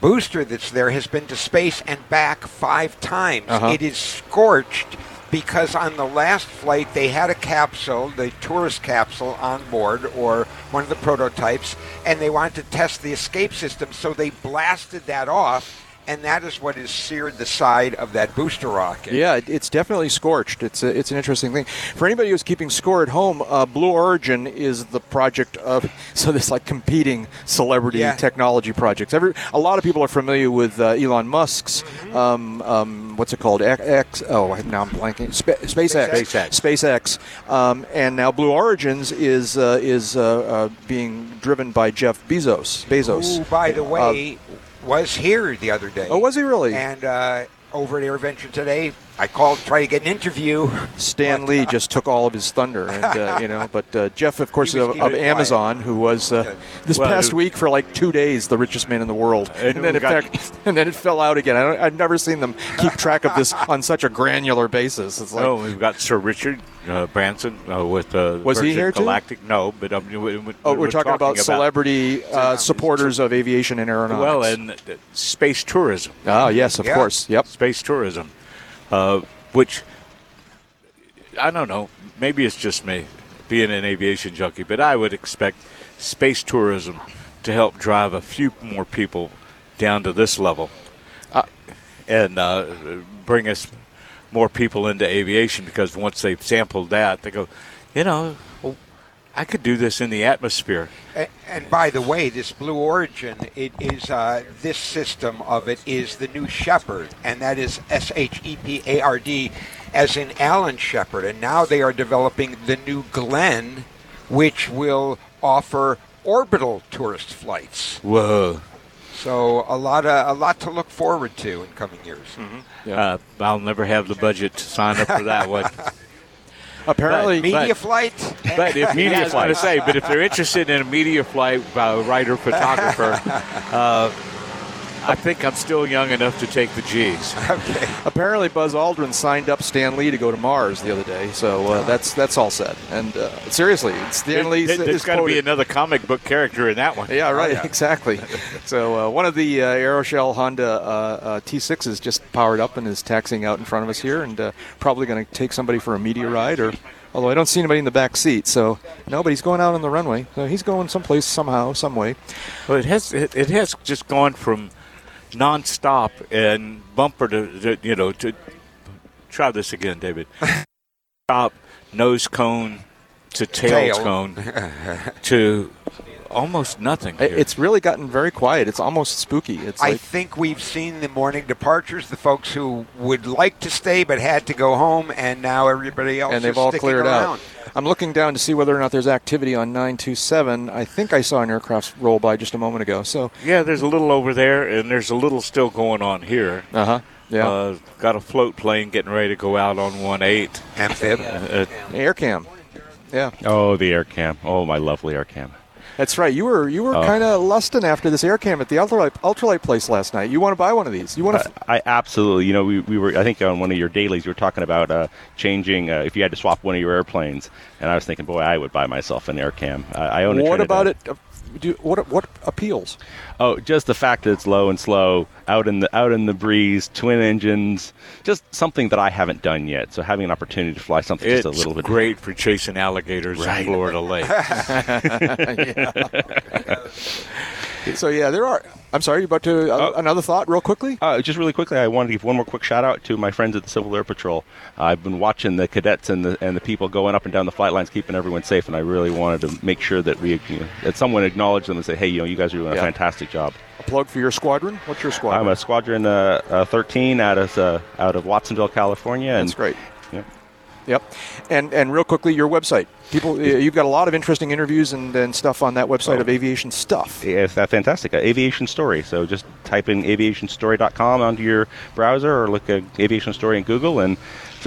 S7: booster that's there has been to space and back five times.
S3: Uh-huh.
S7: It is scorched because on the last flight they had a capsule, the tourist capsule on board or one of the prototypes, and they wanted to test the escape system, so they blasted that off. And that is what has seared the side of that booster rocket.
S3: Yeah, it's definitely scorched. It's a, it's an interesting thing. For anybody who's keeping score at home, uh, Blue Origin is the project of so this like competing celebrity
S7: Yeah.
S3: technology projects. Every a lot of people are familiar with uh, Elon Musk's
S7: Mm-hmm.
S3: um, um, what's it called? X, X oh now I'm blanking. Spa- SpaceX.
S6: SpaceX.
S3: SpaceX. Um, and now Blue Origins is uh, is uh, uh, being driven by Jeff Bezos. Bezos.
S7: Who, by the
S3: Uh,
S7: way, was here the other day.
S3: Oh, was he really?
S7: And uh, over at AirVenture today, I called to try to get an interview.
S3: Stan Lee just took all of his thunder, and uh, you know. But uh, Jeff, of course,
S7: was
S3: of, of. Amazon, who was uh, this
S6: Well,
S3: past
S6: who-
S3: week for like two days the richest man in the world, and,
S6: who
S3: then in fact, and then it fell out again. I don't, I've never seen them keep track of this on such a granular basis. It's like,
S6: oh, we've got Sir Richard uh, Branson uh, with uh,
S3: Was he
S6: Virgin
S3: here too?
S6: Galactic. No, but um, we, we,
S3: oh, we're, talking, about, celebrity uh, supporters of aviation and aeronautics.
S6: Well, and uh, space tourism.
S3: Oh yes, of
S7: Yeah.
S3: course, yep.
S6: Space tourism, uh, which I don't know. Maybe it's just me being an aviation junkie, but I would expect space tourism to help drive a few more people down to this level, uh, and uh, bring us more people into aviation. Because once they've sampled that, they go, you know, I could do this in the atmosphere.
S7: And, and by the way, this Blue Origin, it is uh, this system of it is the new Shepard, and that is S H E P A R D, as in Alan Shepard. And now they are developing the new Glenn, which will offer orbital tourist flights.
S6: Whoa.
S7: So a lot of a lot to look forward to in coming years.
S6: Uh, I'll never have the budget to sign up for that one.
S3: Apparently,
S7: Media
S6: but-
S7: flight.
S6: But if
S3: Media flight,
S6: I was going to say, but if they're interested in a media flight uh, writer photographer, uh, I think I'm still young enough to take the G's.
S7: Okay.
S3: Apparently, Buzz Aldrin signed up Stan Lee to go to Mars the other day, so uh, that's that's all set. And uh, seriously, Stan Lee
S6: There,
S3: is
S6: has got to be another comic book character in that one.
S3: Yeah, right.
S7: yeah.
S3: Exactly. so uh, one of the uh, Aeroshell Honda uh, uh, T6s just powered up and is taxiing out in front of us here, and uh, probably going to take somebody for a media ride. Or although I don't see anybody in the back seat, so no, but he's going out on the runway. So he's going someplace somehow, some way.
S6: Well, it has it, it has just gone from nonstop and bumper to, to you know to try this again, David. Stop nose cone to tail,
S7: Tail.
S6: cone to almost nothing. Here.
S3: It's really gotten very quiet. It's almost spooky. It's
S7: I
S3: like
S7: think we've seen the morning departures, the folks who would like to stay but had to go home, and now everybody else
S3: and they've
S7: is
S3: all
S7: sticking
S3: cleared
S7: around.
S3: out. I'm looking down to see whether or not there's activity on 927. I think I saw an aircraft roll by just a moment ago. So,
S6: yeah, there's a little over there, and there's a little still going on here.
S3: uh huh. Yeah.
S6: Uh, got a float plane getting ready to go out on one eight.
S7: Amphib.
S6: Uh,
S3: Air cam. Yeah.
S16: Oh, the air cam. Oh, my lovely air cam.
S3: That's right. You were you were
S16: Oh.
S3: kind of lusting after this air cam at the ultralight ultralight place last night. You want to buy one of these? You want to?
S16: I, I absolutely. You know, we, we were. I think on one of your dailies, you were talking about uh, changing uh, if you had to swap one of your airplanes, and I was thinking, boy, I would buy myself an air cam. I, I own a.
S3: what
S16: Trinidad.
S3: about it? Do, what what appeals?
S16: Oh, just the fact that it's low and slow, out in the out in the breeze, twin engines, just something that I haven't done yet. So having an opportunity to fly something
S6: It's
S16: just a little bit
S6: great for chasing alligators
S16: Right.
S6: in Florida Lake.
S3: So yeah, there are. I'm sorry. You about to uh, another thought, real quickly?
S16: Uh, just really quickly, I wanted to give one more quick shout out to my friends at the Civil Air Patrol. I've been watching the cadets and the and the people going up and down the flight lines, keeping everyone safe, and I really wanted to make sure that we you know, that someone acknowledged them and say, hey, you know, you guys are doing
S3: Yeah.
S16: a fantastic job.
S3: A plug for your squadron. What's your squadron?
S16: I'm a Squadron uh, uh, 13 out of uh, out of Watsonville, California. And,
S3: That's great. Yep. And and real quickly, your website. People, uh, you've got a lot of interesting interviews and, and stuff on that website
S16: Oh.
S3: of aviation stuff.
S16: That fantastic. Uh, aviation Story. So just type in aviationstory.com onto your browser or look at Aviation Story in Google, and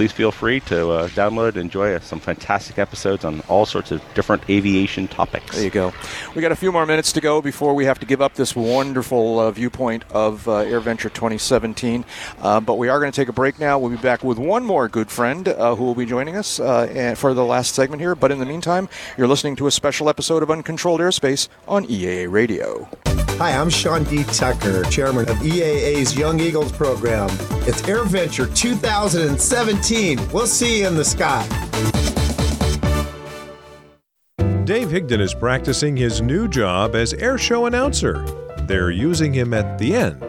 S16: please feel free to uh, download and enjoy uh, some fantastic episodes on all sorts of different aviation topics.
S3: There you go. We got a few more minutes to go before we have to give up this wonderful uh, viewpoint of uh, AirVenture 2017. Uh, but we are going to take a break now. We'll be back with one more good friend uh, who will be joining us uh, and for the last segment here. But in the meantime, you're listening to a special episode of Uncontrolled Airspace on EAA Radio.
S17: Hi, I'm Sean D. Tucker, chairman of EAA's Young Eagles program. It's AirVenture 2017. We'll see you in the sky.
S10: Dave Higdon is practicing his new job as air show announcer. They're using him at the end.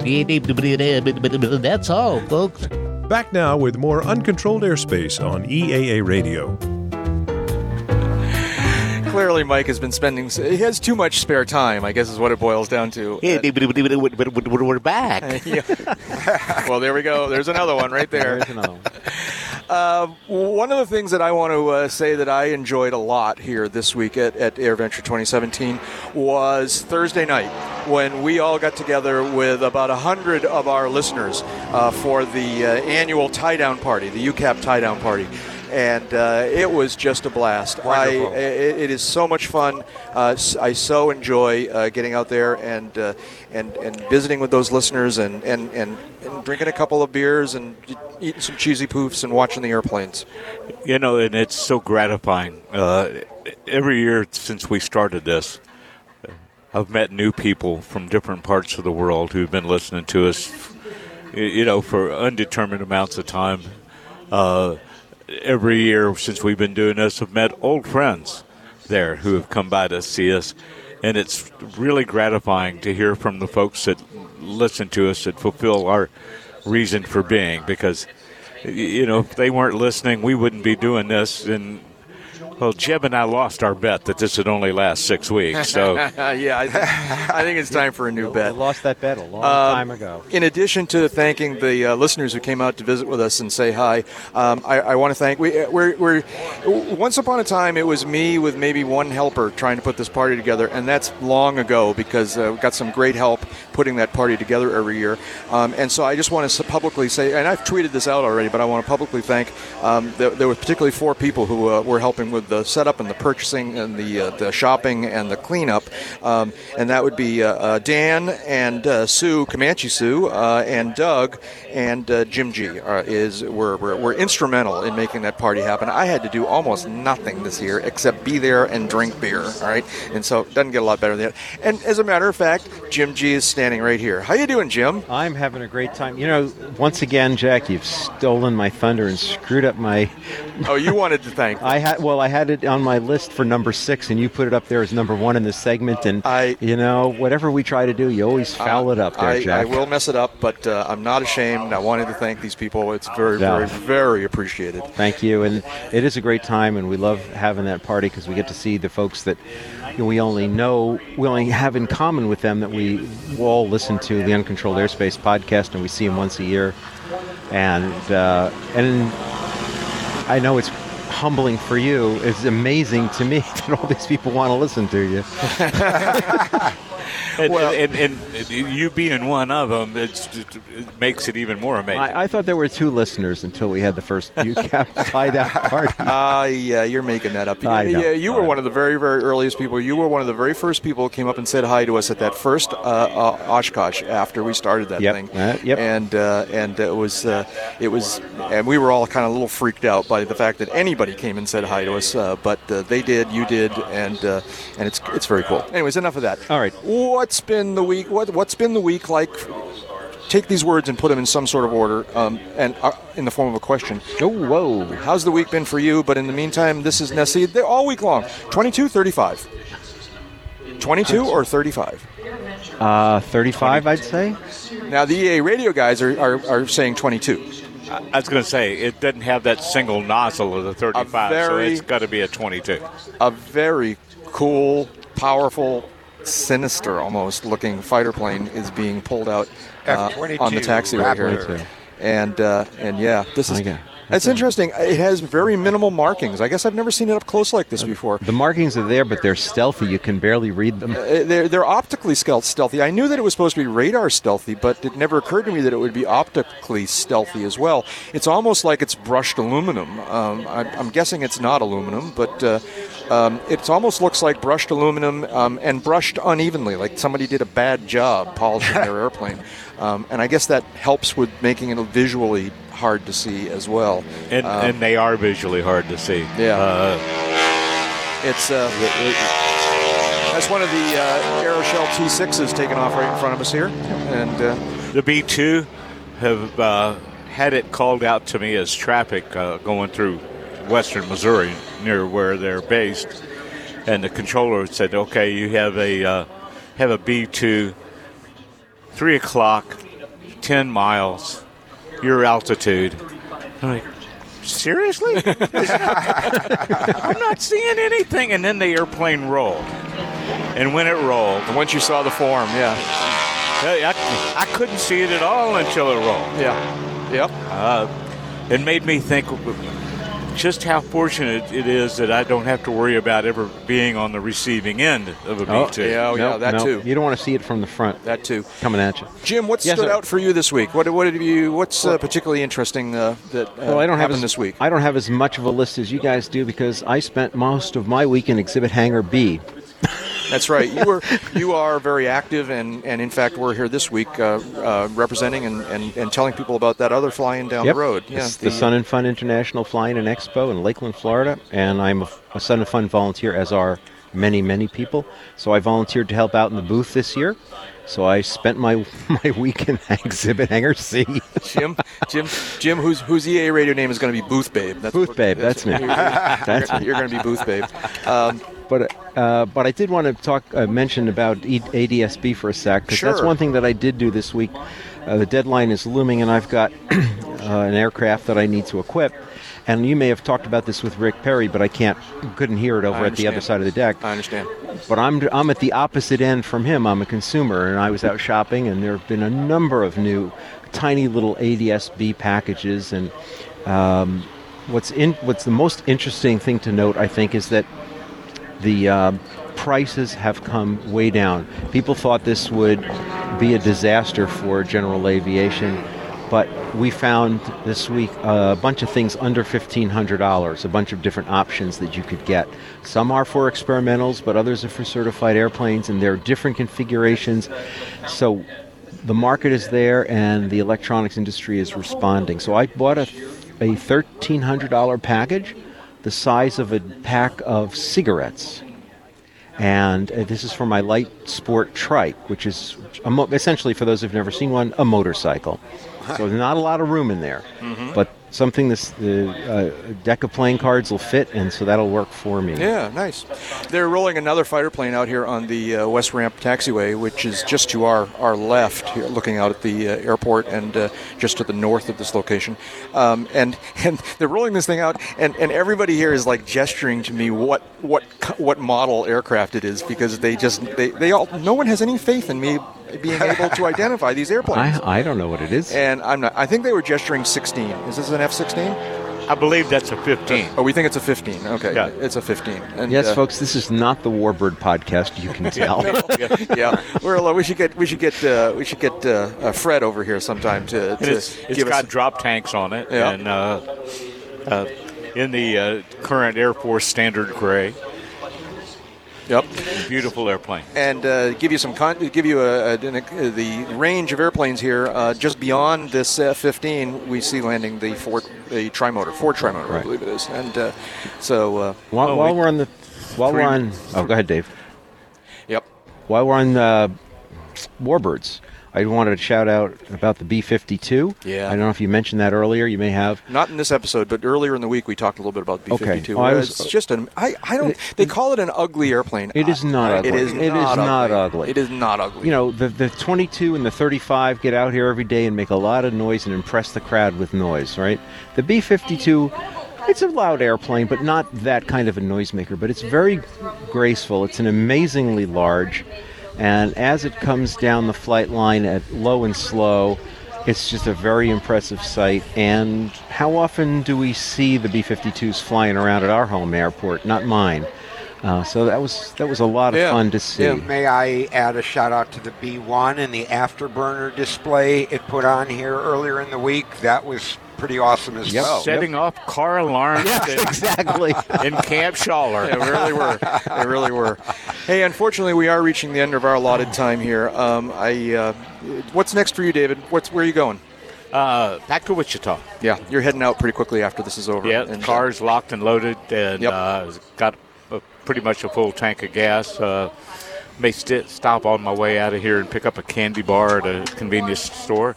S18: That's all, folks.
S10: Back now with more uncontrolled airspace on EAA Radio.
S3: Clearly, Mike has been spending. He has too much spare time. I guess is what it boils down to.
S18: We're back.
S3: Well, there we go. There's another one right there.
S18: There's another one.
S3: Uh, one of the things that I want to uh, say that I enjoyed a lot here this week at, at AirVenture 2017 was Thursday night when we all got together with about 100 of our listeners uh, for the uh, annual tie down party, the UCAP tie down party. And uh, it was just a blast. I, it, it is so much fun. Uh, I so enjoy uh, getting out there and, uh, and and visiting with those listeners and, and, and, and drinking a couple of beers and eating some cheesy poofs and watching the airplanes.
S6: You know, and it's so gratifying. Uh, every year since we started this, I've met new people from different parts of the world who've been listening to us, you know, for undetermined amounts of time. Every year since we've been doing this, I've met old friends there who have come by to see us. And it's really gratifying to hear from the folks that listen to us that fulfill our reason for being because you know, if they weren't listening, we wouldn't be doing this. And well, Jeb and I lost our bet that this would only last six weeks. So
S3: yeah, I, th- I think it's time for a new bet.
S19: I lost that bet a long
S3: Um,
S19: time ago.
S3: In addition to thanking the uh, listeners who came out to visit with us and say hi, um, I, I want to thank. We, we're, we're once upon a time it was me with maybe one helper trying to put this party together, and that's long ago because uh, we got some great help putting that party together every year. Um, and so I just want to publicly say, and I've tweeted this out already, but I want to publicly thank. Um, there, there were particularly four people who uh, were helping with the setup and the purchasing and the uh, the shopping and the cleanup, um, and that would be uh, uh, Dan and uh, Sue Comanche Sue uh, and Doug and uh, Jim G is were, were were instrumental in making that party happen. I had to do almost nothing this year except be there and drink beer. All right, and so it doesn't get a lot better than that. And as a matter of fact, Jim G is standing right here. How you doing, Jim?
S19: I'm having a great time. You know, once again, Jack, you've stolen my thunder and screwed up my.
S3: Oh, you wanted to thank.
S19: I had well, I had it on my list for number six, and you put it up there as number one in this segment. And
S3: I,
S19: you know, whatever we try to do, you always foul it up there,
S3: I,
S19: Jack.
S3: I will mess it up, but uh, I'm not ashamed. I wanted to thank these people. It's very,
S19: Yeah.
S3: very, very appreciated.
S19: Thank you, and it is a great time, and we love having that party because we get to see the folks that we only know, we only have in common with them that we all listen to the Uncontrolled Airspace podcast, and we see them once a year, and uh, and I know it's humbling for you. It's amazing to me that all these people want to listen to you.
S6: and, and, and, and you being one of them, it's, it makes it even more amazing.
S19: I, I thought there were two listeners until we had the first UCAP hideout party.
S3: Uh, yeah, you're making that up.
S19: I know.
S3: Yeah, you were one of the very, very earliest people. You were one of the very first people who came up and said hi to us at that first uh, uh, Oshkosh after we started that
S19: Yep.
S3: thing.
S19: Uh, yep.
S3: And uh, and it was uh, it was, and we were all kind of a little freaked out by the fact that anybody came and said hi to us. Uh, but uh, they did, you did, and uh, and it's it's very cool. Anyways, enough of that.
S19: All right.
S3: What's been the week? What what's been the week like? Take these words and put them in some sort of order, um, and uh, in the form of a question.
S19: Oh, whoa!
S3: How's the week been for you? But in the meantime, this is Nessie. They're all week long. 22, 35. 22 or 35.
S19: Uh, 35, I'd say.
S3: Now the EAA radio guys are, are, are saying 22.
S6: I was going to say it doesn't have that single nozzle of the 35, so it's got to be a 22.
S3: A very cool, powerful, sinister almost looking fighter plane is being pulled out uh, on the taxiway here. And uh, and yeah, this is. It's interesting. It has very minimal markings. I guess I've never seen it up close like this before.
S19: The markings are there, but they're stealthy. You can barely read them.
S3: Uh, they're, they're optically stealthy. I knew that it was supposed to be radar stealthy, but it never occurred to me that it would be optically stealthy as well. It's almost like it's brushed aluminum. Um, I, I'm guessing it's not aluminum, but uh, um, it almost looks like brushed aluminum um, and brushed unevenly, like somebody did a bad job polishing their airplane. Um, and I guess that helps with making it visually hard to see as well.
S6: And,
S3: Um,
S6: and they are visually hard to see.
S3: Yeah.
S6: Uh,
S3: It's uh, that's one of the uh, Aeroshell T6s taken off right in front of us here, and uh,
S6: the B2 have uh, had it called out to me as traffic uh, going through western Missouri near where they're based, and the controller said, "Okay, you have a uh, have a B2, three o'clock, ten miles, your altitude." I'm like, seriously? I'm not seeing anything. And then the airplane rolled, and when it rolled,
S3: once you saw the form, yeah,
S6: I, I couldn't see it at all until it rolled.
S3: Yeah, yep.
S6: Uh, it made me think just how fortunate it is that I don't have to worry about ever being on the receiving end of a
S19: Oh,
S6: B2.
S19: no, no. Too. You don't want to see it from the front.
S3: That too.
S19: Coming at you.
S3: Jim, what
S19: Yes,
S3: stood
S19: sir.
S3: out for you this week? What, what have you? What's uh, particularly interesting uh, that uh,
S19: Well, I don't have as,
S3: this week?
S19: I don't have as much of a list as you guys do because I spent most of my week in Exhibit Hangar B.
S3: That's right. You were you are very active, and, and in fact, we're here this week uh, uh, representing and, and, and telling people about that other flying down
S19: Yep.
S3: the road. Yeah,
S19: It's the, Sun and Fun International Flying and Expo in Lakeland, Florida, and I'm a, a Sun and Fun volunteer, as are many, many people. So I volunteered to help out in the booth this year. So I spent my my week in Exhibit Hangar C.
S3: Jim, Jim, Jim, whose whose EAA radio name is going to be Booth Babe. That's
S19: Booth Babe, that's me.
S3: You're,
S19: That's me.
S3: you're going to be Booth Babe. Um,
S19: But uh, but I did want to talk uh, mention about ADSB for a sec because that's one thing that I did do this week. Uh, the deadline is looming, and I've got uh, an aircraft that I need to equip. And you may have talked about this with Ric Peri, but I can't couldn't hear it over at the other side of the deck.
S3: I understand.
S19: But I'm I'm at the opposite end from him. I'm a consumer, and I was out shopping, and there have been a number of new, tiny little ADSB packages. And um, what's in what's the most interesting thing to note, I think, is that the uh, prices have come way down. People thought this would be a disaster for general aviation, but we found this week a bunch of things under $1,500, a bunch of different options that you could get. Some are for experimentals, but others are for certified airplanes, and there are different configurations. So the market is there, and the electronics industry is responding. So I bought a, a $1,300 package the size of a pack of cigarettes. And uh, this is for my light sport trike, which is a mo- essentially, for those who've never seen one, a motorcycle. So there's not a lot of room in there,
S3: Mhm.
S19: but something this the uh, deck of playing cards will fit, and so that'll work for me.
S3: Yeah, nice. They're rolling another fighter plane out here on the uh, West Ramp taxiway, which is just to our, our left, here, looking out at the uh, airport and uh, just to the north of this location. Um, and and they're rolling this thing out, and, and everybody here is like gesturing to me what what what model aircraft it is because they just they, they all no one has any faith in me being able to identify these airplanes.
S19: I, I don't know what it is.
S3: And I'm not. I think they were gesturing 16. Is this an F-16?
S6: I believe that's a 15.
S3: Oh, we think it's a 15. Okay,
S6: Yeah.
S3: it's a 15. And,
S19: yes,
S3: uh,
S19: folks, this is not the Warbird podcast. You can tell.
S3: yeah, yeah. We're, we should get we should get uh, we should get uh, uh, Fred over here sometime to,
S6: And
S3: to
S6: it's, it's
S3: give
S6: got
S3: us.
S6: drop tanks on it,
S3: Yeah.
S6: and uh, uh, in the uh, current Air Force standard gray.
S3: Yep.
S6: Beautiful airplane.
S3: and uh, give you some con- give you a, a, an- the range of airplanes here. Uh, just beyond this F-15, we see landing the Ford the trimotor, Ford trimotor, I believe it is. And uh, so uh,
S19: While,
S3: oh,
S19: while
S3: we-
S19: we're on the, while we're on, oh, go ahead, Dave.
S3: Yep.
S19: While we're on uh, Warbirds, I wanted to shout out about the B-52.
S3: Yeah.
S19: I don't know if you mentioned that earlier. You may have.
S3: Not in this episode, but earlier in the week we talked a little bit about B-52.
S19: Okay. Oh, I was-
S3: it's just an I, I don't they call it an ugly airplane.
S19: It is not
S3: I-
S19: ugly.
S3: It is
S19: It is
S3: not
S19: not
S3: ugly.
S19: ugly.
S3: It is not ugly.
S19: You know, the, the 22 and the 35 get out here every day and make a lot of noise and impress the crowd with noise, right? The B 52, it's a loud airplane, but not that kind of a noisemaker, but it's very graceful. It's an amazingly large, and as it comes down the flight line at low and slow, it's just a very impressive sight. And how often do we see the B 52s flying around at our home airport? Not mine. Uh, so that was that was a lot of fun to see.
S7: May I add a shout out to the B1 and the afterburner display it put on here earlier in the week? That was pretty awesome as well.
S6: Setting off car alarms.
S7: Yeah,
S6: in-
S19: exactly.
S6: In Camp Scholler.
S3: Yeah, really were. They really were. Hey, unfortunately, we are reaching the end of our allotted time here. Um, I, uh, what's next for you, David? What's where are you going?
S6: Uh, back to Wichita.
S3: Yeah, you're heading out pretty quickly after this is over.
S6: Yeah,
S3: And,
S6: car's locked and loaded, and
S3: Yep.
S6: uh, got a, pretty much a full tank of gas. Uh, may st- stop on my way out of here and pick up a candy bar at a convenience store,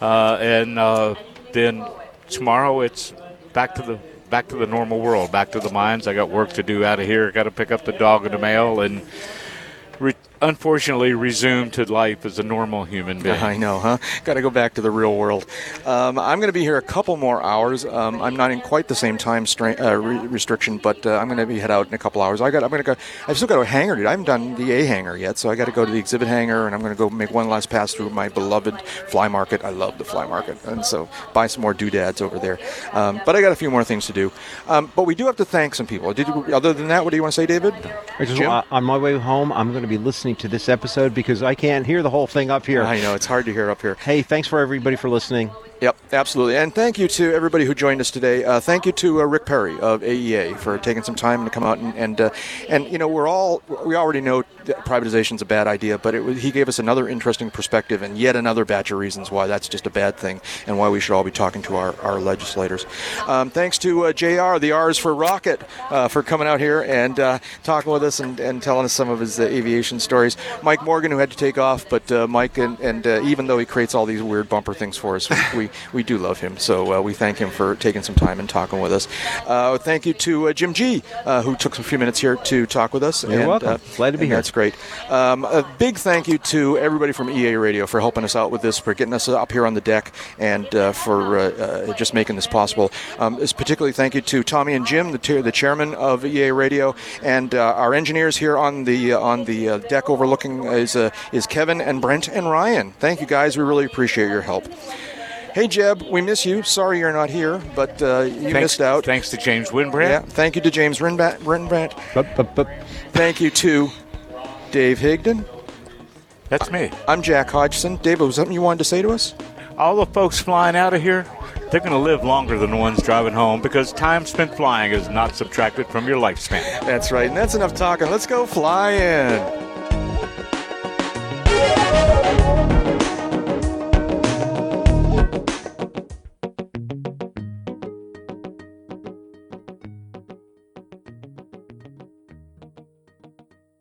S6: uh, and uh, then tomorrow it's back to the back to the normal world, back to the mines. I got work to do out of here. Got to pick up the dog in the mail and. Re- unfortunately, resume to life as a normal human being.
S3: I know, huh? Got to go back to the real world. Um, I'm going to be here a couple more hours. Um, I'm not in quite the same time strain, uh, re- restriction, but uh, I'm going to be head out in a couple hours. I got. I'm going to go. I've still got a hangar. Dude. I haven't done the A hangar yet, so I got to go to the exhibit hangar, and I'm going to go make one last pass through my beloved fly market. I love the fly market, and so buy some more doodads over there. Um, but I got a few more things to do. Um, but we do have to thank some people. Did you, other than that, what do you want to say, David?
S19: I just,
S3: Jim?
S19: on my way home, I'm going to be listening to this episode because I can't hear the whole thing up here.
S3: I know it's hard to hear up here.
S19: Hey, thanks for everybody for listening.
S3: Yep, absolutely. And thank you to everybody who joined us today. Uh, thank you to uh, Ric Peri of AEA for taking some time to come out and and, uh, and you know we're all we already know that privatization's a bad idea, but he gave us another interesting perspective and yet another batch of reasons why that's just a bad thing and why we should all be talking to our, our legislators. Um, thanks to uh, JR, the R's for Rocket, uh, for coming out here and uh, talking with us and, and telling us some of his aviation stories. Mike Morgan, who had to take off, but Mike, and, and even though he creates all these weird bumper things for us, we, we do love him. So uh, we thank him for taking some time and talking with us. Uh, thank you to uh, Jim G, uh, who took a few minutes here to talk with us.
S19: You're
S3: and,
S19: welcome.
S3: uh,
S19: Glad to be here.
S3: That's great. Um, a big thank you to everybody from EAA Radio for helping us out with this, for getting us up here on the deck, and uh, for just making this possible. Um, particularly thank you to Tommy and Jim, the, chair- the chairman of EAA Radio, and uh, our engineers here on the uh, on the uh, deck overlooking is uh, is Kevin and Brent and Ryan. Thank you guys. We really appreciate your help. Hey Jeb, we miss you. Sorry you're not here, but uh, you
S6: Thanks-
S3: missed out.
S6: Thanks to James Wynbrandt.
S3: Yeah, thank you to James Rinbat. Rinbat. Thank you to Dave Higdon.
S6: That's me.
S3: I'm Jack Hodgson. Dave, was something you wanted to say to us?
S6: All the folks flying out of here, they're going to live longer than the ones driving home because time spent flying is not subtracted from your lifespan.
S3: That's right, and that's enough talking. Let's go flying.